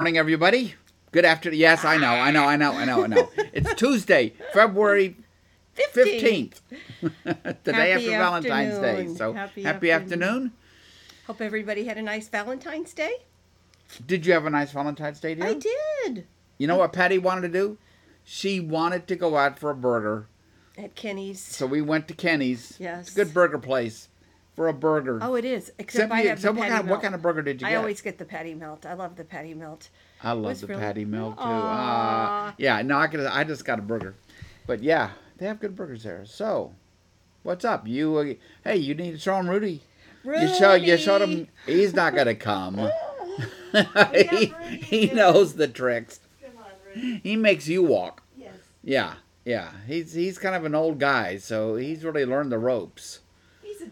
morning, everybody. Good afternoon. Yes, I know, I know, I know, I know, I know. It's Tuesday, February 15th, the day after Valentine's Day. afternoon. So, Happy afternoon. Hope everybody had a nice Valentine's Day. Did you have a nice Valentine's Day, dear? I did. You know what Patty wanted to do? She wanted to go out for a burger. At Kenny's. So we went to Kenny's. Yes. It's a good burger place for a burger. oh, it is. Except Except I you- have so the what patty kind, melt. what kind of burger did you get? I get? always get the patty melt. I love the patty melt. I love was the really- patty melt too. Aw. Uh, yeah, no, I could. I just got a burger, but yeah, they have good burgers there. So, what's up? You, uh, hey, you need to show him Rudy. You show you showed him. Rudy. He's not gonna come. he, he knows the tricks. Come on, Rudy. He makes you walk. Yes. Yeah, yeah. He's he's kind of an old guy, so he's really learned the ropes.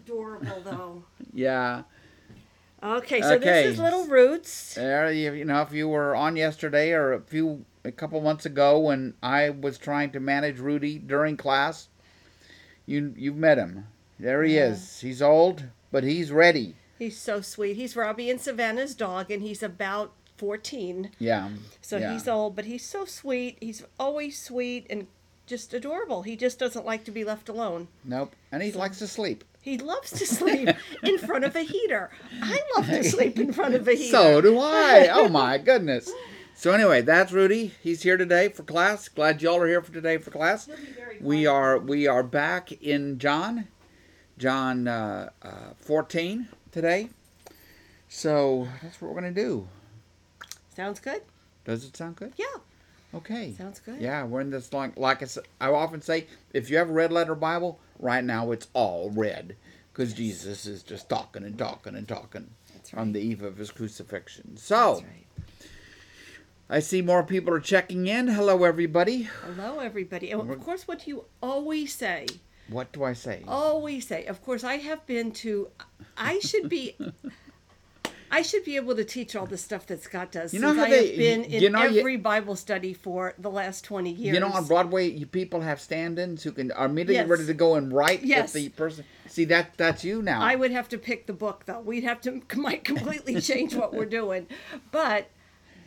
Adorable, though. Yeah. Okay, so Okay. this is Little Roots. There, you, you know, if you were on yesterday or a few, a couple months ago when I was trying to manage Rudy during class, you you've met him. There he Yeah. is. He's old, but he's ready. He's so sweet. He's Robbie and Savannah's dog, and he's about 14. Yeah. So yeah. he's old, but he's so sweet. He's always sweet and just adorable. He just doesn't like to be left alone. Nope. And he likes to sleep. He loves to sleep in front of a heater. I love to sleep in front of a heater. So do I. Oh my goodness. So anyway, that's Rudy. He's here today for class. Glad y'all are here for today for class. He'll be very We are we are back in John, John uh, uh, 14 today. So that's what we're gonna do. Sounds good? Does it sound good? Yeah, Okay. sounds good. Yeah, we're in this like like I often say, if you have a red letter Bible, right now it's all red because Jesus is just talking and talking and talking That's on the eve of his crucifixion. So right. I see more people are checking in. Hello, everybody. Hello, everybody. And of course, what do you always say, What do I say? always say, of course, I have been to, I should be. I should be able to teach all the stuff that Scott does You know how I they- have been in you know, you- every Bible study for the last 20 years. You know, on Broadway, you people have stand-ins who can are immediately Yes. ready to go and write Yes. the person. See that that's you now. I would have to pick the book though. We'd have to might completely change what we're doing. But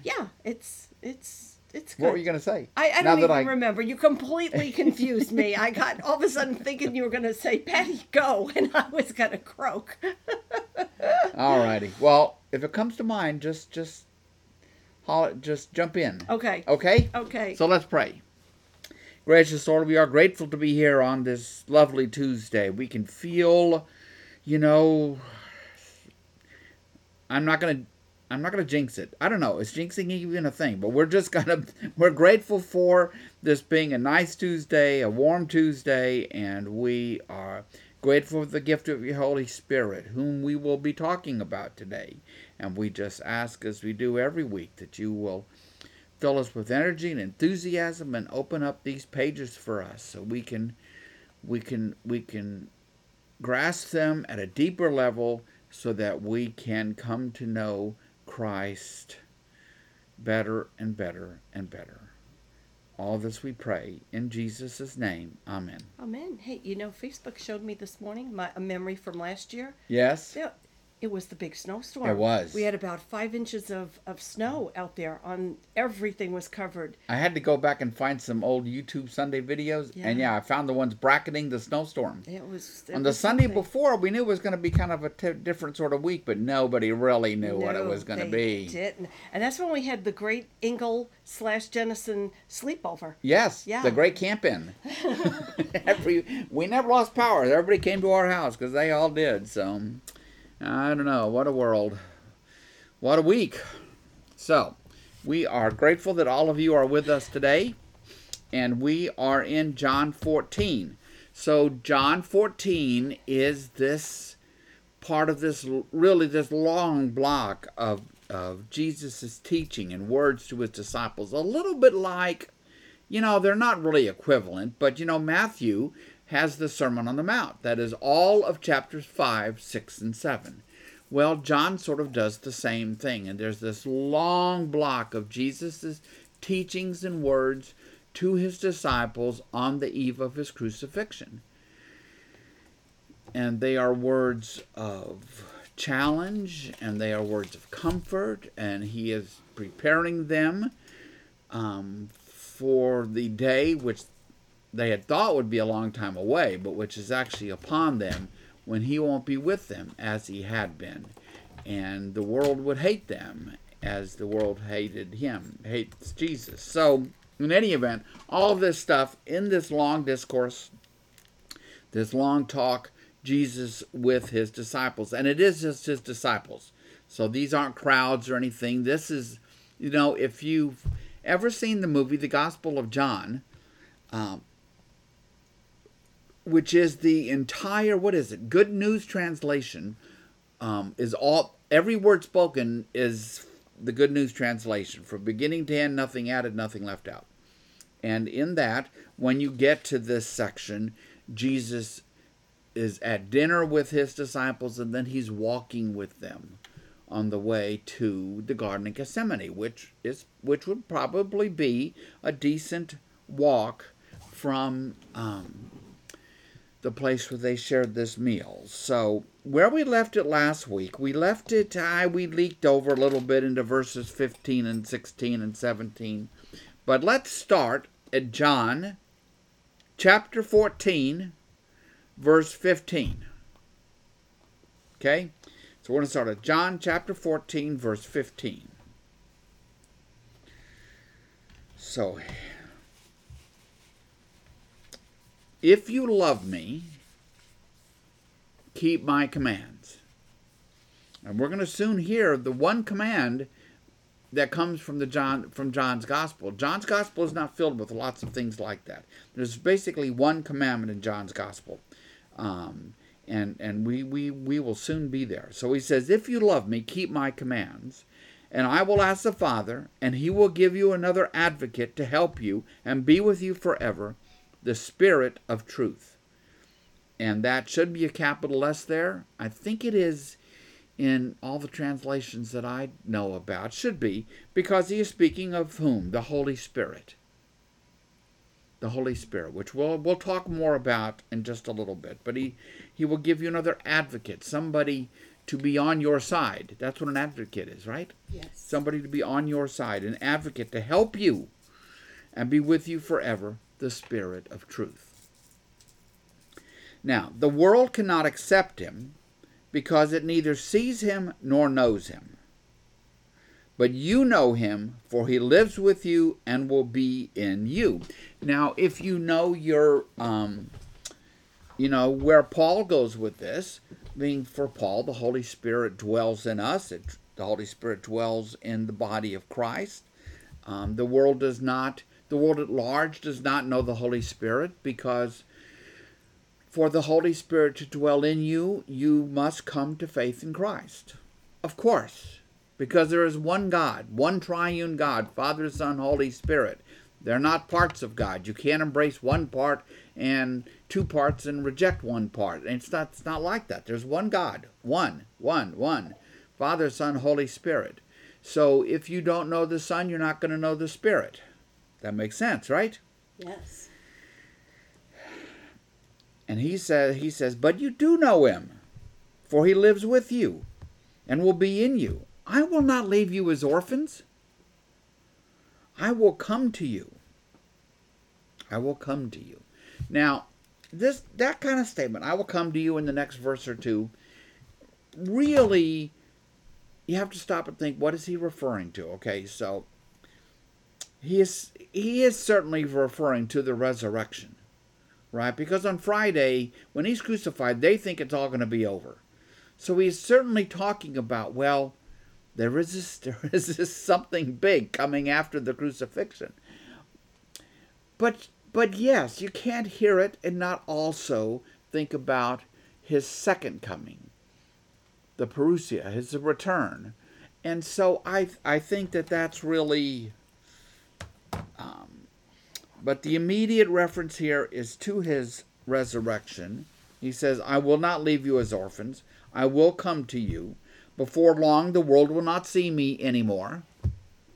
yeah, it's it's it's good. what were you gonna say? I, I don't even remember. You completely confused me. I got all of a sudden thinking you were going to say, Patty, go. And I was going to croak. Alrighty. Well, if it comes to mind, just just holler, just jump in. Okay. Okay. Okay. So let's pray. Gracious Lord, we are grateful to be here on this lovely Tuesday. We can feel, you know, I'm not gonna, I'm not gonna jinx it. I don't know. Is jinxing even a thing? But we're just gonna, we're grateful for this being a nice Tuesday, a warm Tuesday, and we are grateful for the gift of your Holy Spirit, whom we will be talking about today. And we just ask, as we do every week, that you will fill us with energy and enthusiasm and open up these pages for us so we can we can we can grasp them at a deeper level so that we can come to know Christ better and better and better. All this we pray in Jesus' name. Amen. Amen. Hey, you know, Facebook showed me this morning my a memory from last year. Yes? Yeah, it was the big snowstorm. It was. We had about five inches of, of snow out there. On everything was covered. I had to go back and find some old YouTube Sunday videos, yeah. and Yeah. I found the ones bracketing the snowstorm. It was it On the was Sunday something. before, we knew it was going to be kind of a t- different sort of week, but nobody really knew what it was going to be. Didn't. And that's when we had the great Engel slash Jennison sleepover. Yes, Yeah. the great camp in. Every we never lost power. Everybody came to our house because they all did. So I don't know. What a world. What a week. So we are grateful that all of you are with us today, and we are in John 14. So John 14 is this part of this really this long block of of Jesus' teaching and words to his disciples. A little bit like you know, they're not really equivalent, but you know, Matthew has the Sermon on the Mount. That is all of chapters 5, 6, and 7. Well, John sort of does the same thing, and there's this long block of Jesus' teachings and words to his disciples on the eve of his crucifixion. And they are words of challenge and they are words of comfort, and he is preparing them um, for the day which they had thought would be a long time away, but which is actually upon them when he won't be with them as he had been. And the world would hate them as the world hated him, hates Jesus. So, in any event, all this stuff in this long discourse, this long talk, Jesus with his disciples. And it is just his disciples. So these aren't crowds or anything. This is, you know, if you've ever seen the movie The Gospel of John, um, which is the entire, what is it, Good News translation, um, is all, every word spoken is the Good News translation. From beginning to end, nothing added, nothing left out. And in that, when you get to this section, Jesus is at dinner with his disciples and then he's walking with them on the way to the Garden of Gethsemane, which is which would probably be a decent walk from um, the place where they shared this meal. So where we left it last week, we left it. I we leaked over a little bit into verses 15 and 16 and 17, but let's start at John chapter 14 verse 15. Okay? So we're going to start at John chapter 14, verse 15. So, if you love me, keep my commands. And we're going to soon hear the one command that comes from the John from John's gospel. John's gospel is not filled with lots of things like that. There's basically one commandment in John's gospel. Um, and and we, we, we will soon be there. So he says, If you love me, keep my commands, and I will ask the Father, and he will give you another advocate to help you and be with you forever, the Spirit of truth. And that should be a capital S there. I think it is in all the translations that I know about. Should be, because he is speaking of whom? The Holy Spirit the Holy Spirit, which we'll we'll talk more about in just a little bit. But he he will give you another advocate, somebody to be on your side. That's what an advocate is, right? Yes. Somebody to be on your side, an advocate to help you and be with you forever, the Spirit of truth. Now, the world cannot accept him because it neither sees him nor knows him. But you know him, for he lives with you and will be in you. Now, if you know your, um, you know, where Paul goes with this, being for Paul, the Holy Spirit dwells in us. It, the Holy Spirit dwells in the body of Christ. Um, the world does not, the world at large does not know the Holy Spirit because for the Holy Spirit to dwell in you, you must come to faith in Christ. Of course, because there is one God, one triune God, Father, Son, Holy Spirit. They're not parts of God. You can't embrace one part and two parts and reject one part. It's not, it's not like that. There's one God, one, one, one. Father, Son, Holy Spirit. So if you don't know the Son, you're not going to know the Spirit. That makes sense, right? Yes. And he says, he says, but you do know him, for he lives with you and will be in you. I will not leave you as orphans. I will come to you. I will come to you. Now, this that kind of statement, I will come to you in the next verse or two, really you have to stop and think what is he referring to? Okay, so he is he is certainly referring to the resurrection. Right? Because on Friday, when he's crucified, they think it's all going to be over. So he's certainly talking about, well, there is this, there is this something big coming after the crucifixion. But but yes, you can't hear it and not also think about his second coming, the parousia, his return. And so I I think that that's really. But the immediate reference here is to his resurrection. He says, "I will not leave you as orphans. I will come to you." Before long, the world will not see me anymore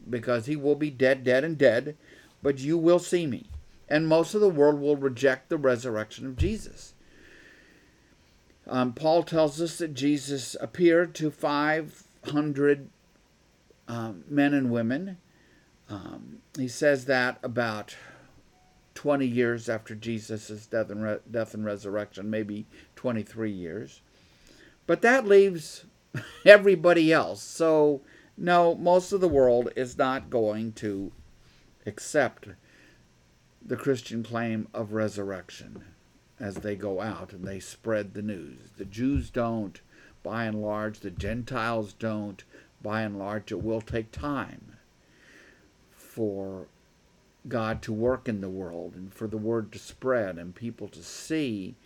because he will be dead, dead, and dead, but you will see me. And most of the world will reject the resurrection of Jesus. Um, Paul tells us that Jesus appeared to 500 um, men and women. Um, he says that about 20 years after Jesus' death and, re- death and resurrection, maybe 23 years. But that leaves everybody else. So, no, most of the world is not going to accept the Christian claim of resurrection as they go out and they spread the news. The Jews don't, by and large, the Gentiles don't, by and large. It will take time for God to work in the world and for the word to spread and people to see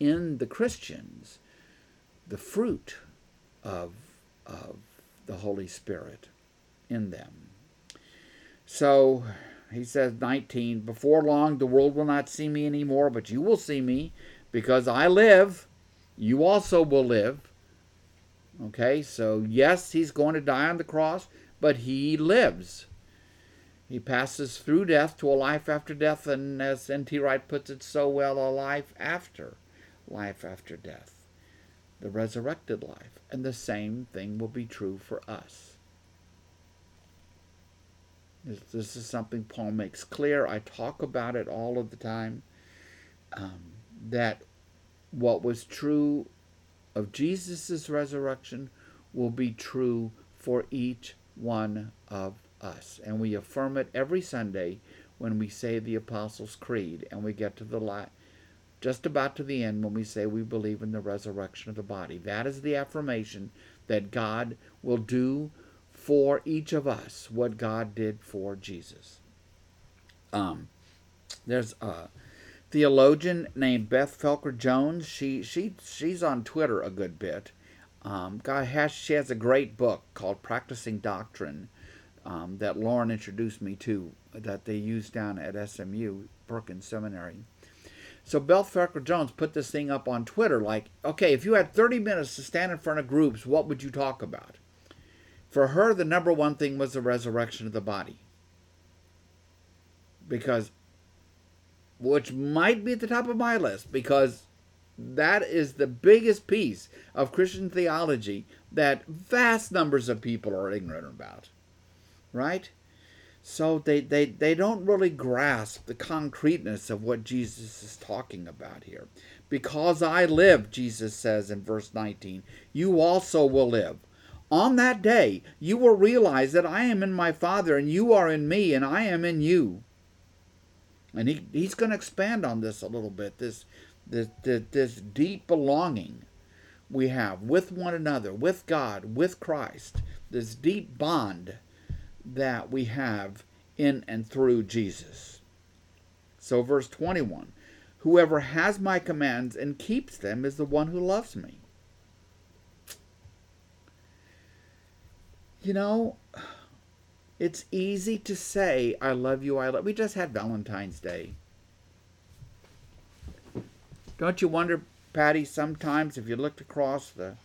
in the Christians the fruit of, of the Holy Spirit in them. So he says 19, before long the world will not see me anymore, but you will see me because I live. You also will live. Okay, so yes, he's going to die on the cross, but he lives. He passes through death to a life after death, and as N.T. Wright puts it so well, a life after life after death, the resurrected life. And the same thing will be true for us. This is something Paul makes clear. I talk about it all of the time. Um, that what was true of Jesus' resurrection will be true for each one of us. And we affirm it every Sunday when we say the Apostles' Creed and we get to the la- just about to the end when we say we believe in the resurrection of the body. That is the affirmation that God will do for each of us what God did for Jesus. Um, there's a theologian named Beth Felker Jones. She she she's on Twitter a good bit. Um, God has she has a great book called Practicing Doctrine um, that Lauren introduced me to that they use down at SMU Perkins Seminary. So Felker Jones put this thing up on Twitter like, okay, if you had 30 minutes to stand in front of groups, what would you talk about? For her, the number one thing was the resurrection of the body. Because, which might be at the top of my list, because that is the biggest piece of Christian theology that vast numbers of people are ignorant about. Right? So they, they, they don't really grasp the concreteness of what Jesus is talking about here. Because I live, Jesus says in verse 19, you also will live. On that day, you will realize that I am in my Father, and you are in me, and I am in you. And he, he's going to expand on this a little bit this, this, this, this deep belonging we have with one another, with God, with Christ, this deep bond that we have in and through Jesus. So, verse 21 Whoever has my commands and keeps them is the one who loves me. You know, it's easy to say, I love you, I love We just had Valentine's Day. Don't you wonder, Patty, sometimes if you looked across the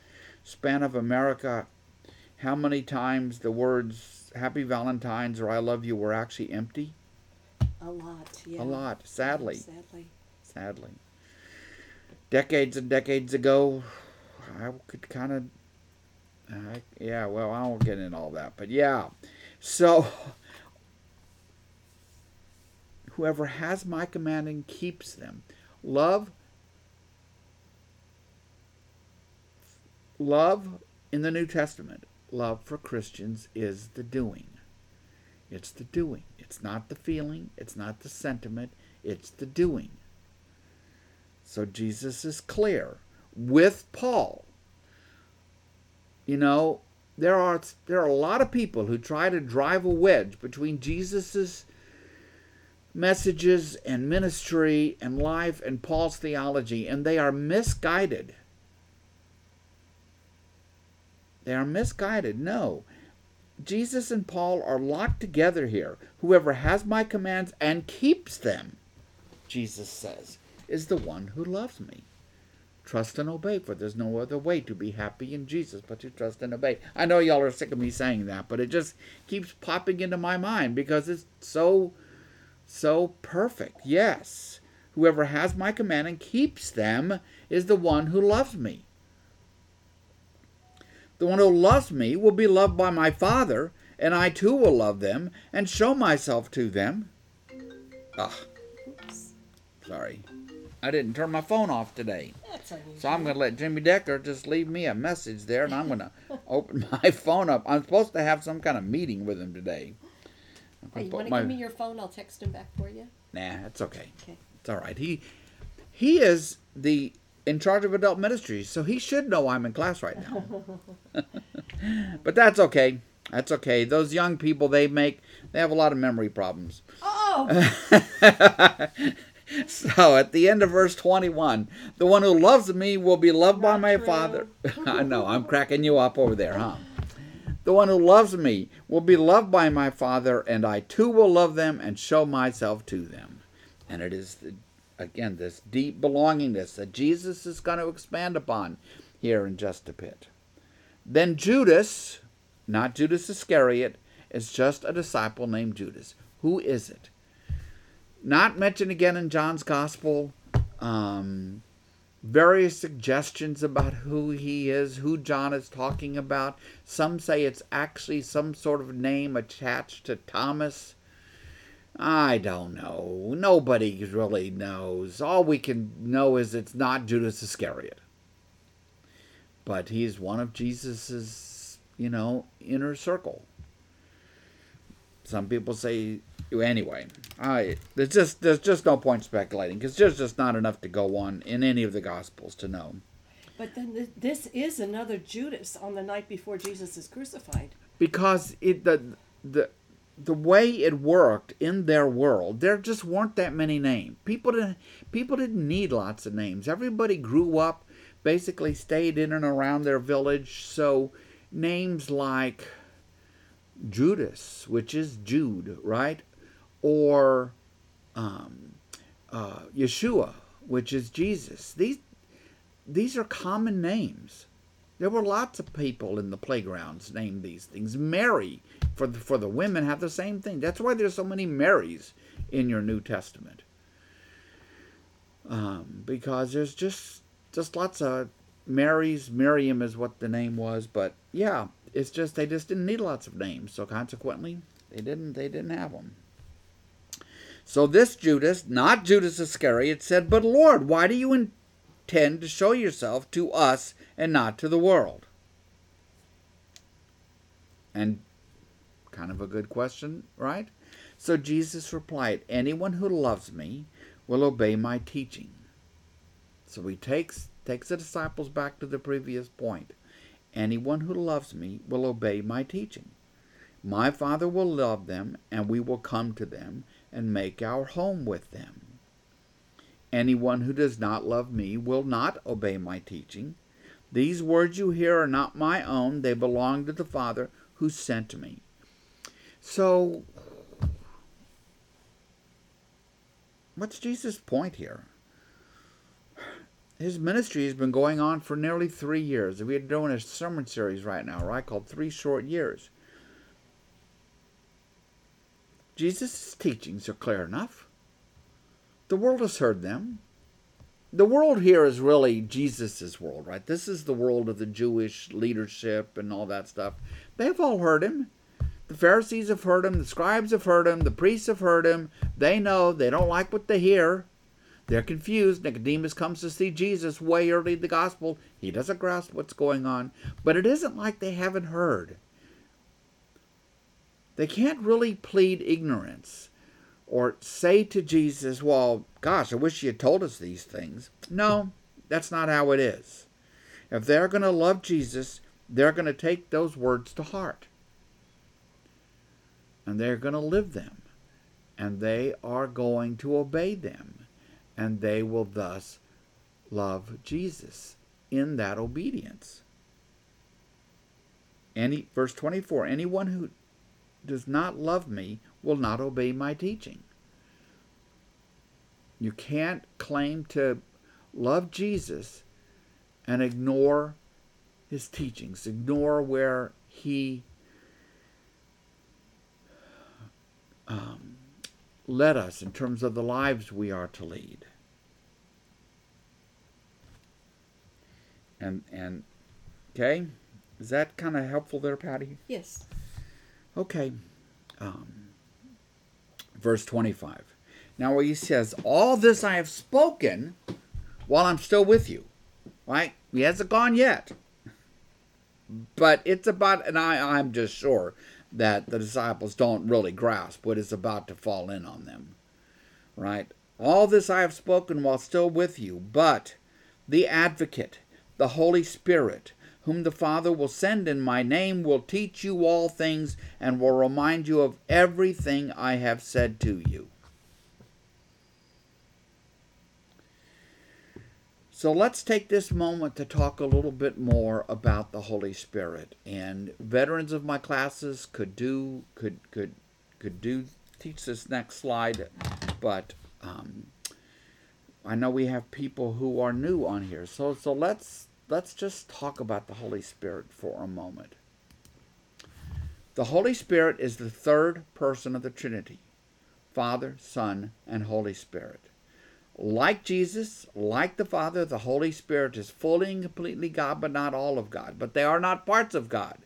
span of America, how many times the words Happy Valentine's or I love you were actually empty? A lot, yeah. A lot, sadly. Sadly. Sadly. Decades and decades ago, I could kind of uh, yeah, well, I won't get into all that, but yeah. So, whoever has my command and keeps them, love, love in the New Testament, love for Christians is the doing. It's the doing. It's not the feeling. It's not the sentiment. It's the doing. So Jesus is clear with Paul you know, there are there are a lot of people who try to drive a wedge between Jesus's messages and ministry and life and Paul's theology, and they are misguided. They are misguided. No. Jesus and Paul are locked together here. Whoever has my commands and keeps them, Jesus says, is the one who loves me. Trust and obey, for there's no other way to be happy in Jesus but to trust and obey. I know y'all are sick of me saying that, but it just keeps popping into my mind because it's so, so perfect. Yes, whoever has my command and keeps them is the one who loves me. The one who loves me will be loved by my Father, and I too will love them and show myself to them. Ah, Oops. sorry. I didn't turn my phone off today. That's. So I'm going to let Jimmy Decker just leave me a message there, and I'm going to open my phone up. I'm supposed to have some kind of meeting with him today. Hey, you want to my- give me your phone? I'll text him back for you. Nah, it's okay. Okay. It's all right. He he is the in charge of adult ministries, so he should know I'm in class right now. but that's okay. That's okay. Those young people, they make they have a lot of memory problems. Oh, So at the end of verse 21, the one who loves me will be loved by my true. Father. I know, I'm cracking you up over there, huh? The one who loves me will be loved by my Father, and I too will love them and show myself to them. And it is, the, again, this deep belongingness that Jesus is going to expand upon here in just a bit. Then Judas, not Judas Iscariot, is just a disciple named Judas. Who is it? Not mentioned again in John's Gospel. Um, various suggestions about who he is, who John is talking about. Some say it's actually some sort of name attached to Thomas. I don't know. Nobody really knows. All we can know is it's not Judas Iscariot. But he's one of Jesus's, you know, inner circle. Some people say anyway. I there's just there's just no point speculating because there's just not enough to go on in any of the gospels to know. but then th- this is another Judas on the night before Jesus is crucified. because it the the the way it worked in their world, there just weren't that many names. People didn't people didn't need lots of names. Everybody grew up, basically stayed in and around their village. So names like Judas, which is Jude, right, or um, uh, Yeshua, which is Jesus. These these are common names. There were lots of people in the playgrounds named these things. Mary, for the, for the women, have the same thing. That's why there's so many Marys in your New Testament. Um, because there's just just lots of Marys. Miriam is what the name was, but yeah, it's just they just didn't need lots of names. So consequently, they didn't they didn't have them. So this Judas, not Judas Iscariot, said, "But Lord, why do you intend to show yourself to us and not to the world?" And kind of a good question, right? So Jesus replied, Anyone who loves me will obey my teaching. So he takes takes the disciples back to the previous point. Anyone who loves me will obey my teaching. My Father will love them, and we will come to them and make our home with them. Anyone who does not love me will not obey my teaching. These words you hear are not my own, they belong to the Father who sent me. So, what's Jesus' point here? His ministry has been going on for nearly three years. We're doing a sermon series right now, right, called Three Short Years. Jesus' teachings are clear enough. The world has heard them. The world here is really Jesus' world, right? This is the world of the Jewish leadership and all that stuff. They've all heard him. The Pharisees have heard him. The scribes have heard him. The priests have heard him. They know. They don't like what they hear. They're confused. Nicodemus comes to see Jesus way early in the gospel. He doesn't grasp what's going on. But it isn't like they haven't heard. They can't really plead ignorance or say to Jesus, Well, gosh, I wish you had told us these things. No, that's not how it is. If they're going to love Jesus, they're going to take those words to heart. And they're going to live them. And they are going to obey them and they will thus love Jesus in that obedience. Any verse 24, anyone who does not love me will not obey my teaching. You can't claim to love Jesus and ignore his teachings, ignore where he um, led us in terms of the lives we are to lead. And and okay, is that kind of helpful there, Patty? Yes. Okay. Um, verse 25. Now, he says, All this I have spoken while I'm still with you. Right? He hasn't gone yet. But it's about, and I, I'm just sure that the disciples don't really grasp what is about to fall in on them. Right? All this I have spoken while still with you, but the advocate, the Holy Spirit, whom the Father will send in my name, will teach you all things and will remind you of everything I have said to you. So let's take this moment to talk a little bit more about the Holy Spirit. And veterans of my classes could do could could could do teach this next slide, but um, I know we have people who are new on here. So so let's let's just talk about the Holy Spirit for a moment. The Holy Spirit is the third person of the Trinity Father, Son, and Holy Spirit. Like Jesus, like the Father, the Holy Spirit is fully and completely God, but not all of God. But they are not parts of God.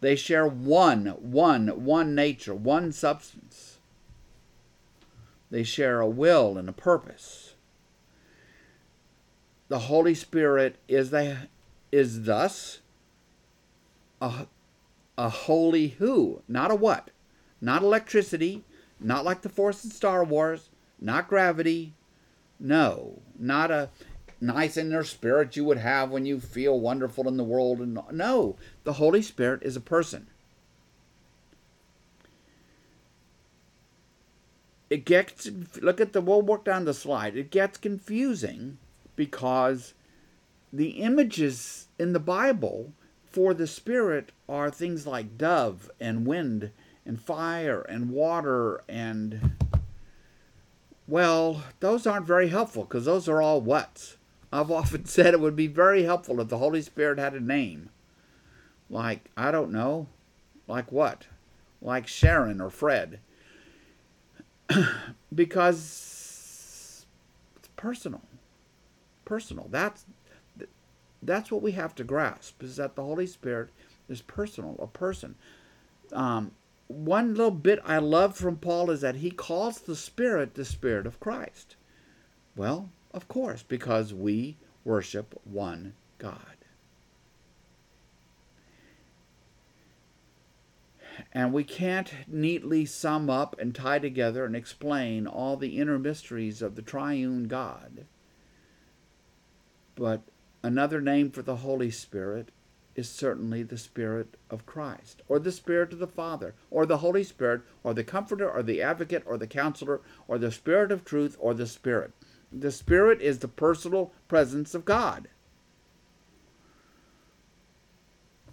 They share one, one, one nature, one substance. They share a will and a purpose. The Holy Spirit is the is thus a, a holy who, not a what, not electricity, not like the Force in Star Wars, not gravity, no, not a nice inner spirit you would have when you feel wonderful in the world. And no, the Holy Spirit is a person. It gets look at the we'll work down the slide. It gets confusing because the images in the Bible for the Spirit are things like dove and wind and fire and water and well, those aren't very helpful because those are all whats. I've often said it would be very helpful if the Holy Spirit had a name. Like, I don't know, like what? Like Sharon or Fred. because it's personal. Personal. That's that's what we have to grasp is that the Holy Spirit is personal, a person. Um, one little bit I love from Paul is that he calls the Spirit the Spirit of Christ. Well, of course, because we worship one God. And we can't neatly sum up and tie together and explain all the inner mysteries of the triune God. But another name for the Holy Spirit is certainly the Spirit of Christ, or the Spirit of the Father, or the Holy Spirit, or the Comforter, or the Advocate, or the Counselor, or the Spirit of Truth, or the Spirit. The Spirit is the personal presence of God.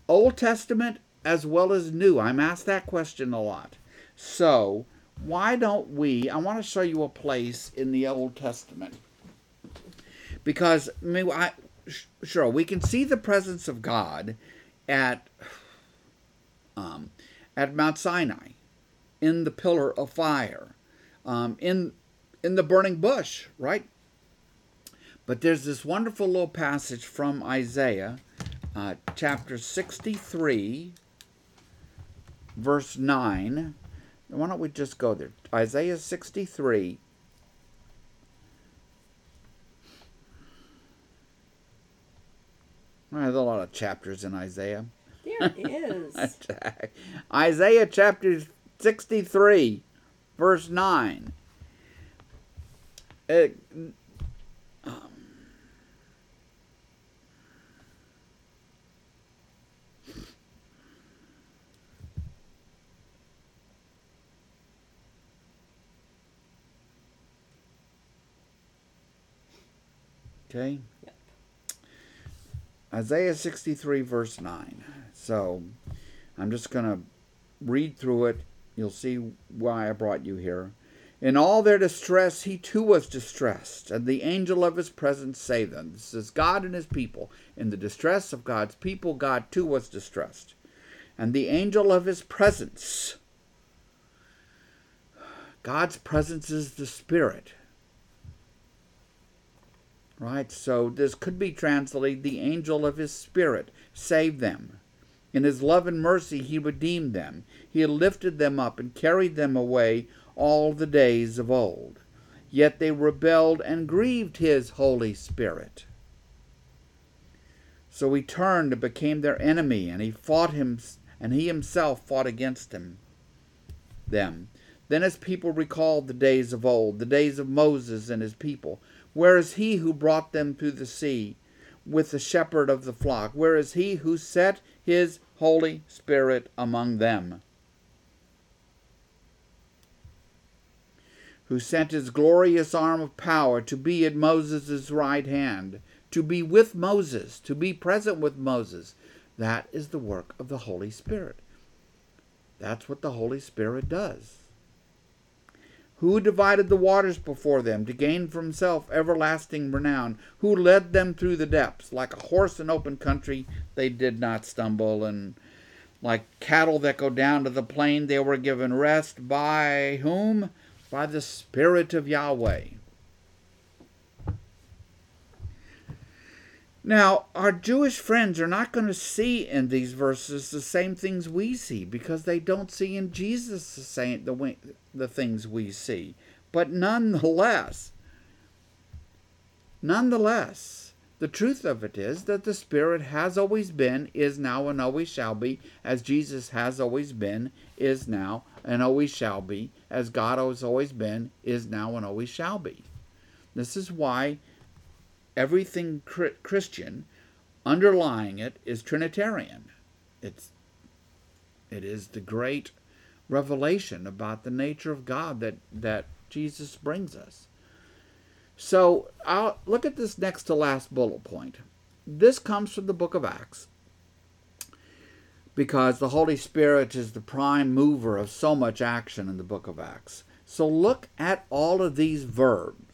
Old Testament as well as New. I'm asked that question a lot. So, why don't we? I want to show you a place in the Old Testament because I mean, I, sure, we can see the presence of God at um, at Mount Sinai, in the pillar of fire, um, in in the burning bush, right? But there's this wonderful little passage from Isaiah, uh, chapter 63, verse 9. Why don't we just go there? Isaiah 63, There's a lot of chapters in Isaiah. There is. Isaiah chapter 63, verse 9. It, um, okay. Isaiah 63, verse 9. So I'm just going to read through it. You'll see why I brought you here. In all their distress, he too was distressed, and the angel of his presence saved them. This is God and his people. In the distress of God's people, God too was distressed. And the angel of his presence, God's presence is the Spirit. Right? So this could be translated the angel of his spirit saved them. In his love and mercy he redeemed them. He lifted them up and carried them away all the days of old. Yet they rebelled and grieved his Holy Spirit. So he turned and became their enemy, and he fought him, and he himself fought against him, them. Then his people recalled the days of old, the days of Moses and his people. Where is he who brought them through the sea with the shepherd of the flock? Where is he who set his Holy Spirit among them? Who sent his glorious arm of power to be at Moses' right hand, to be with Moses, to be present with Moses. That is the work of the Holy Spirit. That's what the Holy Spirit does. Who divided the waters before them to gain for himself everlasting renown? Who led them through the depths? Like a horse in open country, they did not stumble, and like cattle that go down to the plain, they were given rest by whom? By the Spirit of Yahweh. Now, our Jewish friends are not going to see in these verses the same things we see because they don't see in Jesus the same the, the things we see. But nonetheless, nonetheless, the truth of it is that the Spirit has always been, is now, and always shall be, as Jesus has always been, is now, and always shall be, as God has always been, is now, and always shall be. This is why everything Christian underlying it is Trinitarian. It's it is the great revelation about the nature of God that that Jesus brings us. So I'll look at this next to last bullet point. This comes from the book of Acts because the Holy Spirit is the prime mover of so much action in the book of Acts. So look at all of these verbs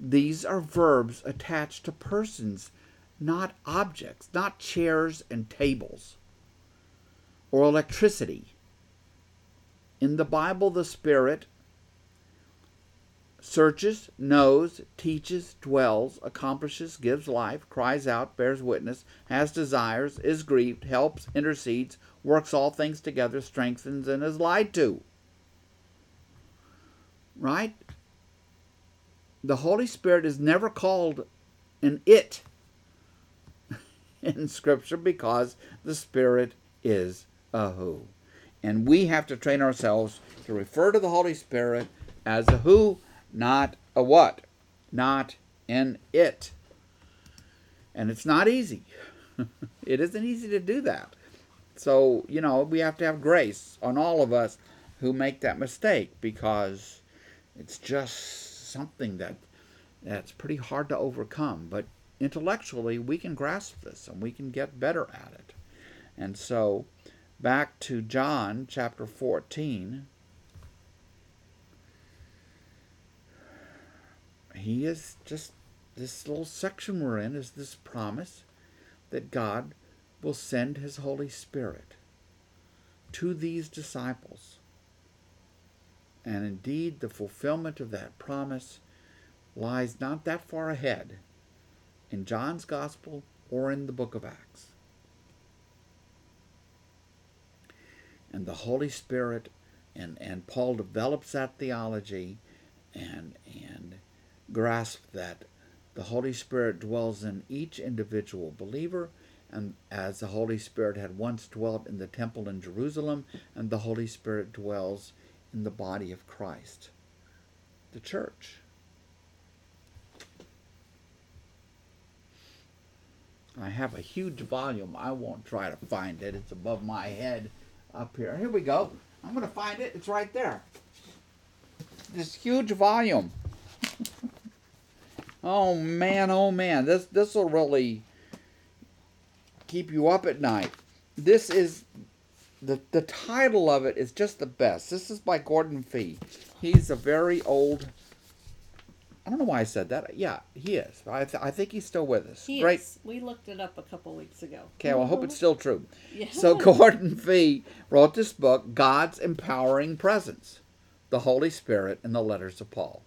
these are verbs attached to persons, not objects, not chairs and tables or electricity. In the Bible, the Spirit searches, knows, teaches, dwells, accomplishes, gives life, cries out, bears witness, has desires, is grieved, helps, intercedes, works all things together, strengthens, and is lied to. Right? The Holy Spirit is never called an it in Scripture because the Spirit is a who. And we have to train ourselves to refer to the Holy Spirit as a who, not a what, not an it. And it's not easy. it isn't easy to do that. So, you know, we have to have grace on all of us who make that mistake because it's just something that that's pretty hard to overcome. But intellectually, we can grasp this and we can get better at it. And so, back to John chapter 14. He is just, this little section we're in is this promise that God will send His Holy Spirit to these disciples and indeed, the fulfillment of that promise lies not that far ahead in John's Gospel or in the book of Acts. And the Holy Spirit, and, and Paul develops that theology and, and grasps that the Holy Spirit dwells in each individual believer, and as the Holy Spirit had once dwelt in the temple in Jerusalem, and the Holy Spirit dwells in the body of Christ, the church. I have a huge volume. I won't try to find it. It's above my head up here. Here we go. I'm going to find it. It's right there. This huge volume. oh man, oh man. This this will really keep you up at night. This is the the title of it is just the best. This is by Gordon Fee. He's a very old. I don't know why I said that. Yeah, he is. I, th- I think he's still with us. He Great. Is. We looked it up a couple weeks ago. Okay, well, I hope it's still true. Yeah. So Gordon Fee wrote this book, God's Empowering Presence, the Holy Spirit and the Letters of Paul,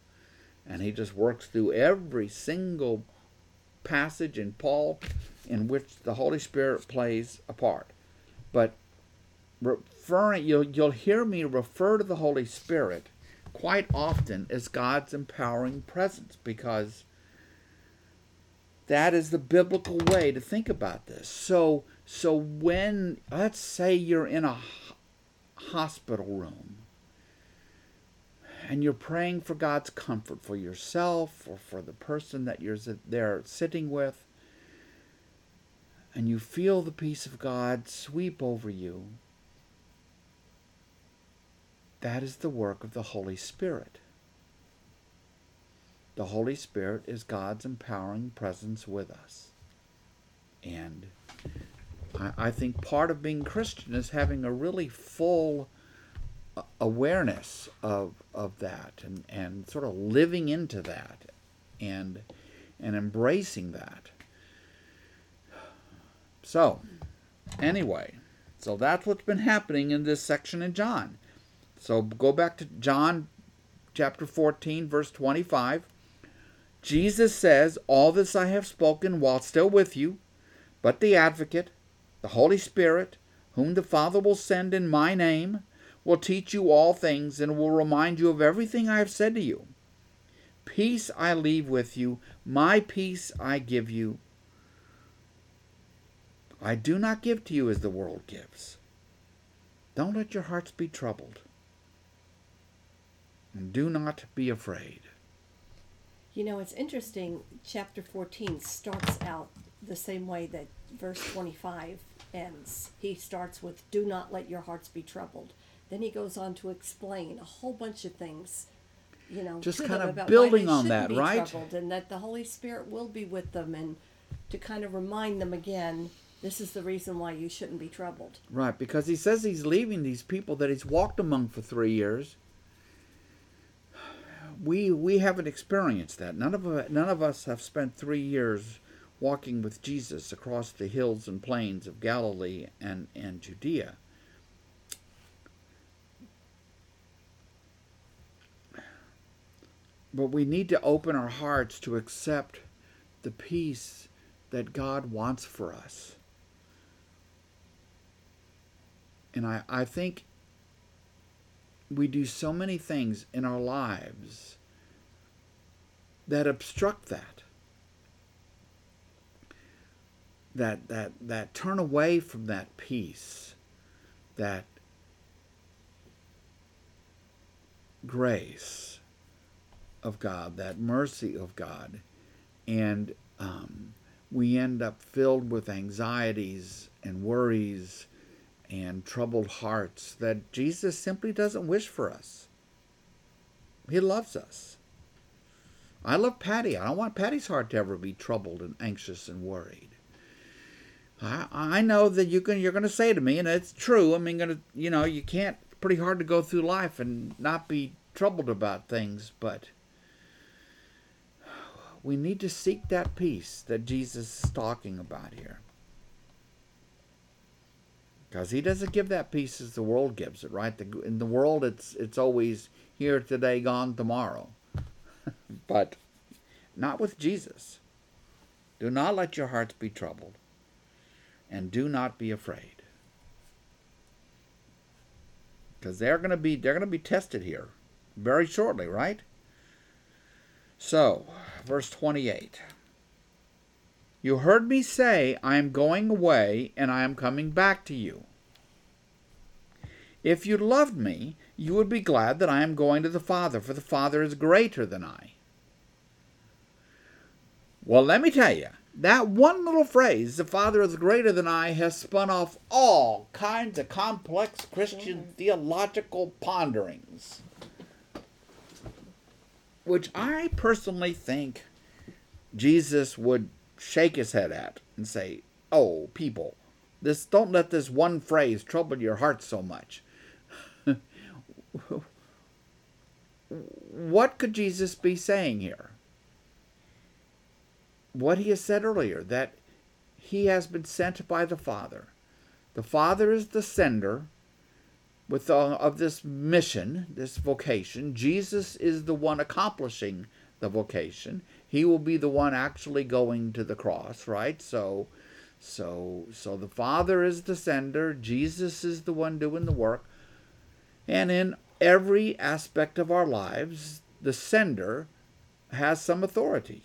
and he just works through every single passage in Paul in which the Holy Spirit plays a part but referring you'll you'll hear me refer to the Holy Spirit quite often as God's empowering presence because that is the biblical way to think about this. So so when let's say you're in a hospital room and you're praying for God's comfort for yourself or for the person that you're there sitting with and you feel the peace of God sweep over you that is the work of the Holy Spirit. The Holy Spirit is God's empowering presence with us. And I, think part of being Christian is having a really full awareness of, of that and, and sort of living into that and, and embracing that. So, anyway, so that's what's been happening in this section in John. So go back to John chapter 14, verse 25. Jesus says, All this I have spoken while still with you, but the advocate, the Holy Spirit, whom the Father will send in my name, will teach you all things and will remind you of everything I have said to you. Peace I leave with you, my peace I give you. I do not give to you as the world gives. Don't let your hearts be troubled do not be afraid. You know, it's interesting. Chapter 14 starts out the same way that verse 25 ends. He starts with, Do not let your hearts be troubled. Then he goes on to explain a whole bunch of things, you know, just kind of building on that, right? Troubled, and that the Holy Spirit will be with them and to kind of remind them again this is the reason why you shouldn't be troubled. Right, because he says he's leaving these people that he's walked among for three years we we haven't experienced that. None of none of us have spent three years walking with Jesus across the hills and plains of Galilee and and Judea. But we need to open our hearts to accept the peace that God wants for us. And I, I think we do so many things in our lives that obstruct that. That that that turn away from that peace that grace of God that mercy of God. And um, we end up filled with anxieties and worries and troubled hearts that Jesus simply doesn't wish for us. He loves us. I love Patty. I don't want Patty's heart to ever be troubled and anxious and worried. I I know that you can you're going to say to me, and it's true. I mean, going to you know you can't. Pretty hard to go through life and not be troubled about things, but we need to seek that peace that Jesus is talking about here. Because he doesn't give that peace as the world gives it, right? The, in the world, it's it's always here today, gone tomorrow. but not with Jesus. Do not let your hearts be troubled, and do not be afraid. Because they're going to be they're going to be tested here very shortly, right? So, verse 28. You heard me say, I am going away and I am coming back to you. If you loved me, you would be glad that I am going to the Father, for the Father is greater than I. Well, let me tell you, that one little phrase, the Father is greater than I, has spun off all kinds of complex Christian mm-hmm. theological ponderings, which I personally think Jesus would shake his head at and say, "Oh, people, this don't let this one phrase trouble your heart so much." what could Jesus be saying here? What he has said earlier that he has been sent by the Father. The Father is the sender with uh, of this mission, this vocation. Jesus is the one accomplishing the vocation he will be the one actually going to the cross, right? So, So so the Father is the sender, Jesus is the one doing the work. And in every aspect of our lives, the sender has some authority.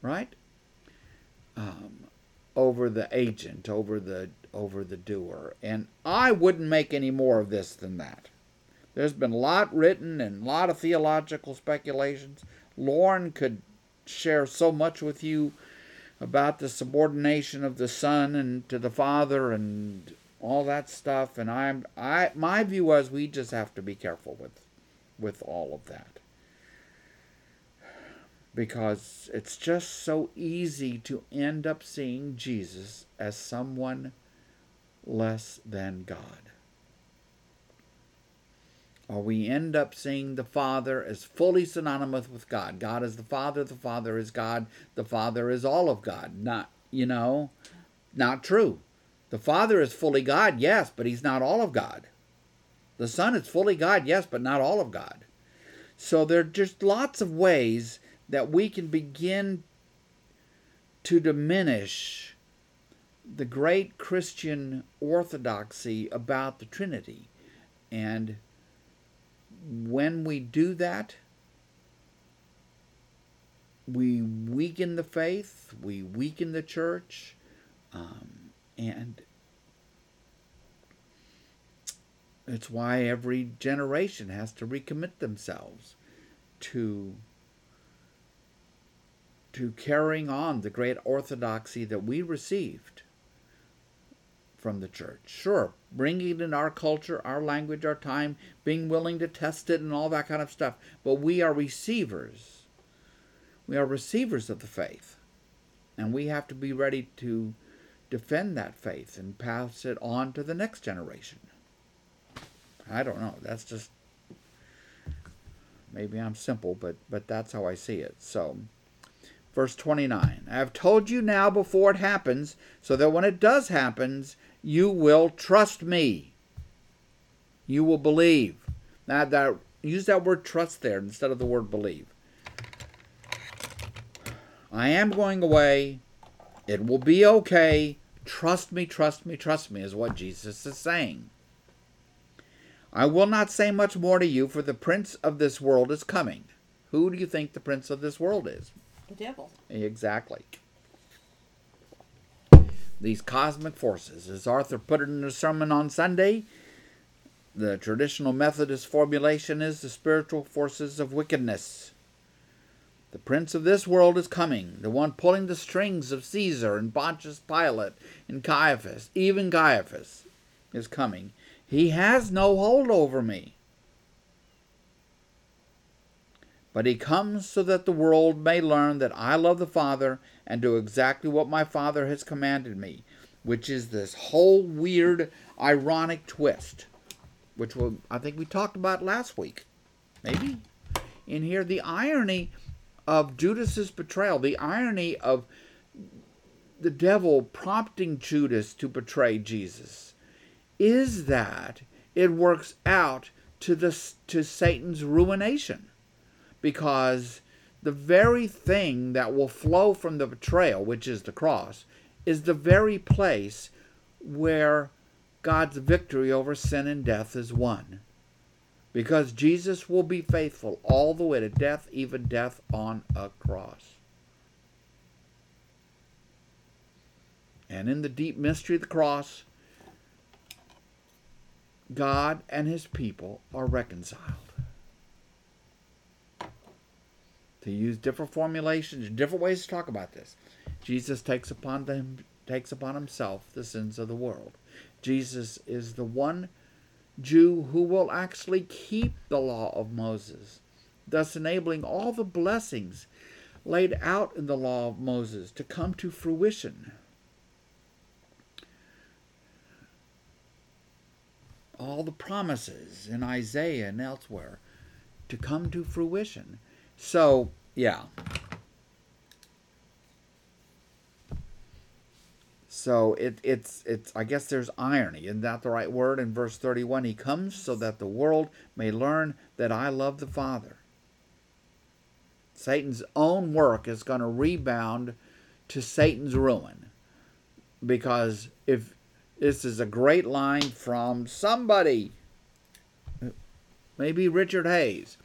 Right? Um, over the agent, over the over the doer. And I wouldn't make any more of this than that. There's been a lot written and a lot of theological speculations. Lauren could share so much with you about the subordination of the son and to the father and all that stuff and I'm I my view was we just have to be careful with with all of that because it's just so easy to end up seeing Jesus as someone less than God. Or we end up seeing the Father as fully synonymous with God. God is the Father, the Father is God, the Father is all of God. Not, you know, not true. The Father is fully God, yes, but he's not all of God. The Son is fully God, yes, but not all of God. So there are just lots of ways that we can begin to diminish the great Christian orthodoxy about the Trinity. And when we do that, we weaken the faith, we weaken the church, um, and it's why every generation has to recommit themselves to to carrying on the great orthodoxy that we received from the church. Sure, bringing it in our culture, our language, our time, being willing to test it and all that kind of stuff. But we are receivers. We are receivers of the faith. And we have to be ready to defend that faith and pass it on to the next generation. I don't know. That's just maybe I'm simple, but but that's how I see it. So verse 29. I have told you now before it happens, so that when it does happen, you will trust me. You will believe. Now that use that word trust there instead of the word believe. I am going away. It will be okay. Trust me, trust me, trust me, is what Jesus is saying. I will not say much more to you, for the prince of this world is coming. Who do you think the prince of this world is? The devil. Exactly. These cosmic forces, as Arthur put it in a sermon on Sunday, the traditional Methodist formulation is the spiritual forces of wickedness. The prince of this world is coming, the one pulling the strings of Caesar and Pontius Pilate and Caiaphas, even Caiaphas is coming. He has no hold over me. But he comes so that the world may learn that I love the Father and do exactly what my Father has commanded me, which is this whole weird, ironic twist, which I think we talked about last week. Maybe? In here, the irony of Judas's betrayal, the irony of the devil prompting Judas to betray Jesus, is that it works out to the to Satan's ruination, because the very thing that will flow from the betrayal, which is the cross, is the very place where God's victory over sin and death is won because Jesus will be faithful all the way to death, even death on a cross. And in the deep mystery of the cross, God and his people are reconciled. To use different formulations, different ways to talk about this. Jesus takes upon them takes upon himself the sins of the world. Jesus is the one Jew who will actually keep the law of Moses, thus enabling all the blessings laid out in the law of Moses to come to fruition. All the promises in Isaiah and elsewhere to come to fruition. So, yeah, So it, it's it's I guess there's irony, isn't that the right word? In verse 31, he comes so that the world may learn that I love the Father. Satan's own work is going to rebound to Satan's ruin. because if this is a great line from somebody, maybe Richard Hays.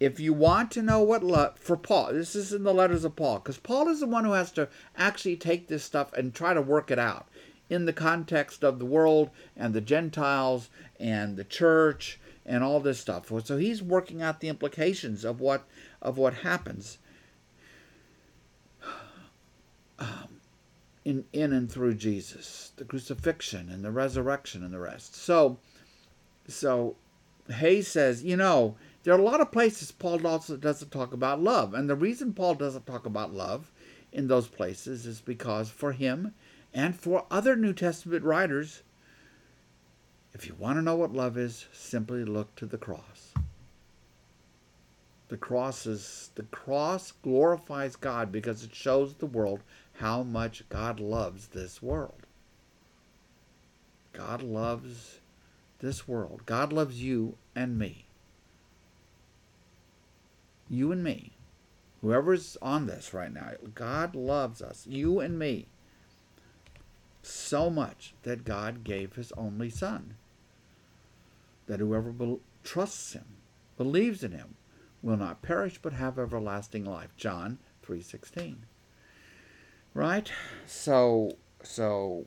If you want to know what love for Paul, this is in the letters of Paul, because Paul is the one who has to actually take this stuff and try to work it out in the context of the world and the Gentiles and the church and all this stuff. So he's working out the implications of what of what happens um, in in and through Jesus, the crucifixion and the resurrection and the rest. So so Hays says, you know, there are a lot of places Paul also doesn't talk about love, and the reason Paul doesn't talk about love in those places is because for him and for other New Testament writers, if you want to know what love is, simply look to the cross. The cross is the cross glorifies God because it shows the world how much God loves this world. God loves this world. God loves you and me. You and me. Whoever's on this right now, God loves us, you and me, so much that God gave his only Son. That whoever be- trusts him, believes in him, will not perish but have everlasting life. John 3:16. Right? So so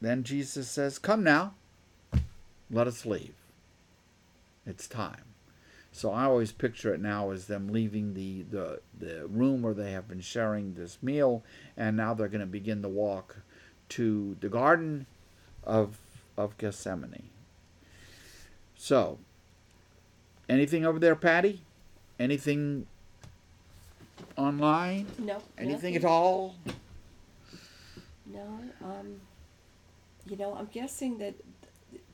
then Jesus says, "Come now. Let us leave. It's time." So I always picture it now as them leaving the, the, the room where they have been sharing this meal, and now they're going to begin the walk to the Garden of, of Gethsemane. So, anything over there, Patty? Anything online? No. Anything nothing. at all? No. Um, you know, I'm guessing that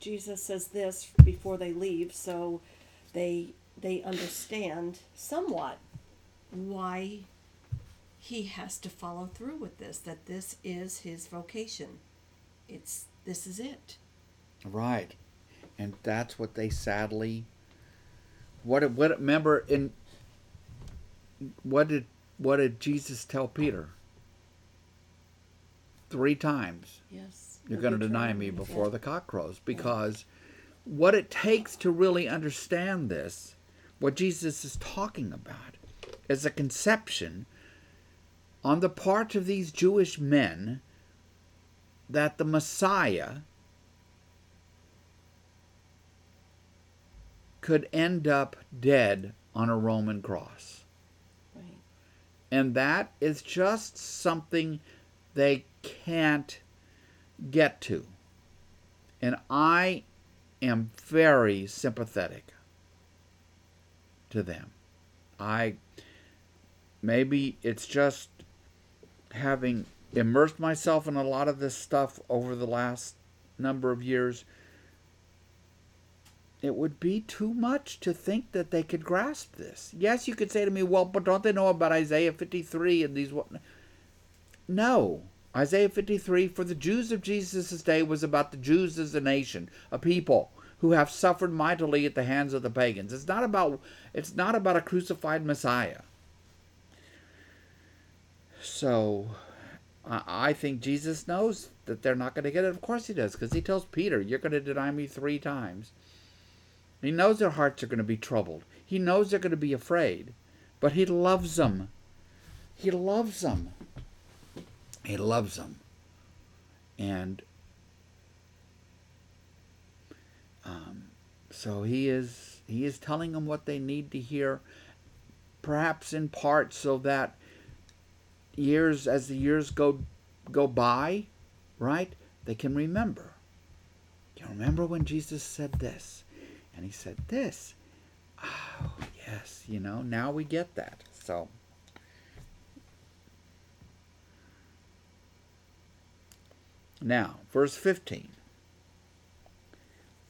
Jesus says this before they leave, so they they understand somewhat why he has to follow through with this. That this is his vocation. It's this is it. Right. And that's what they sadly what what remember in what did what did Jesus tell Peter? Three times. Yes. You're going to deny me before Yeah. the cock crows because what it takes to really understand this, what Jesus is talking about, is a conception on the part of these Jewish men that the Messiah could end up dead on a Roman cross. Right. And that is just something they can't get to. And I am very sympathetic to them. I maybe it's just having immersed myself in a lot of this stuff over the last number of years. It would be too much to think that they could grasp this. Yes, you could say to me, well, but don't they know about Isaiah 53 and these what? No. Isaiah 53 for the Jews of Jesus' day was about the Jews as a nation, a people who have suffered mightily at the hands of the pagans. It's not about it's not about a crucified Messiah. So I, I think Jesus knows that they're not going to get it. Of course he does, because he tells Peter, You're going to deny me three times. He knows their hearts are going to be troubled. He knows they're going to be afraid. But he loves them. He loves them. He loves them. And um, so he is he is telling them what they need to hear, perhaps in part so that years as the years go go by, right? They can remember. You remember when Jesus said this, and he said this. Oh yes, you know now we get that. So. Now, verse 15.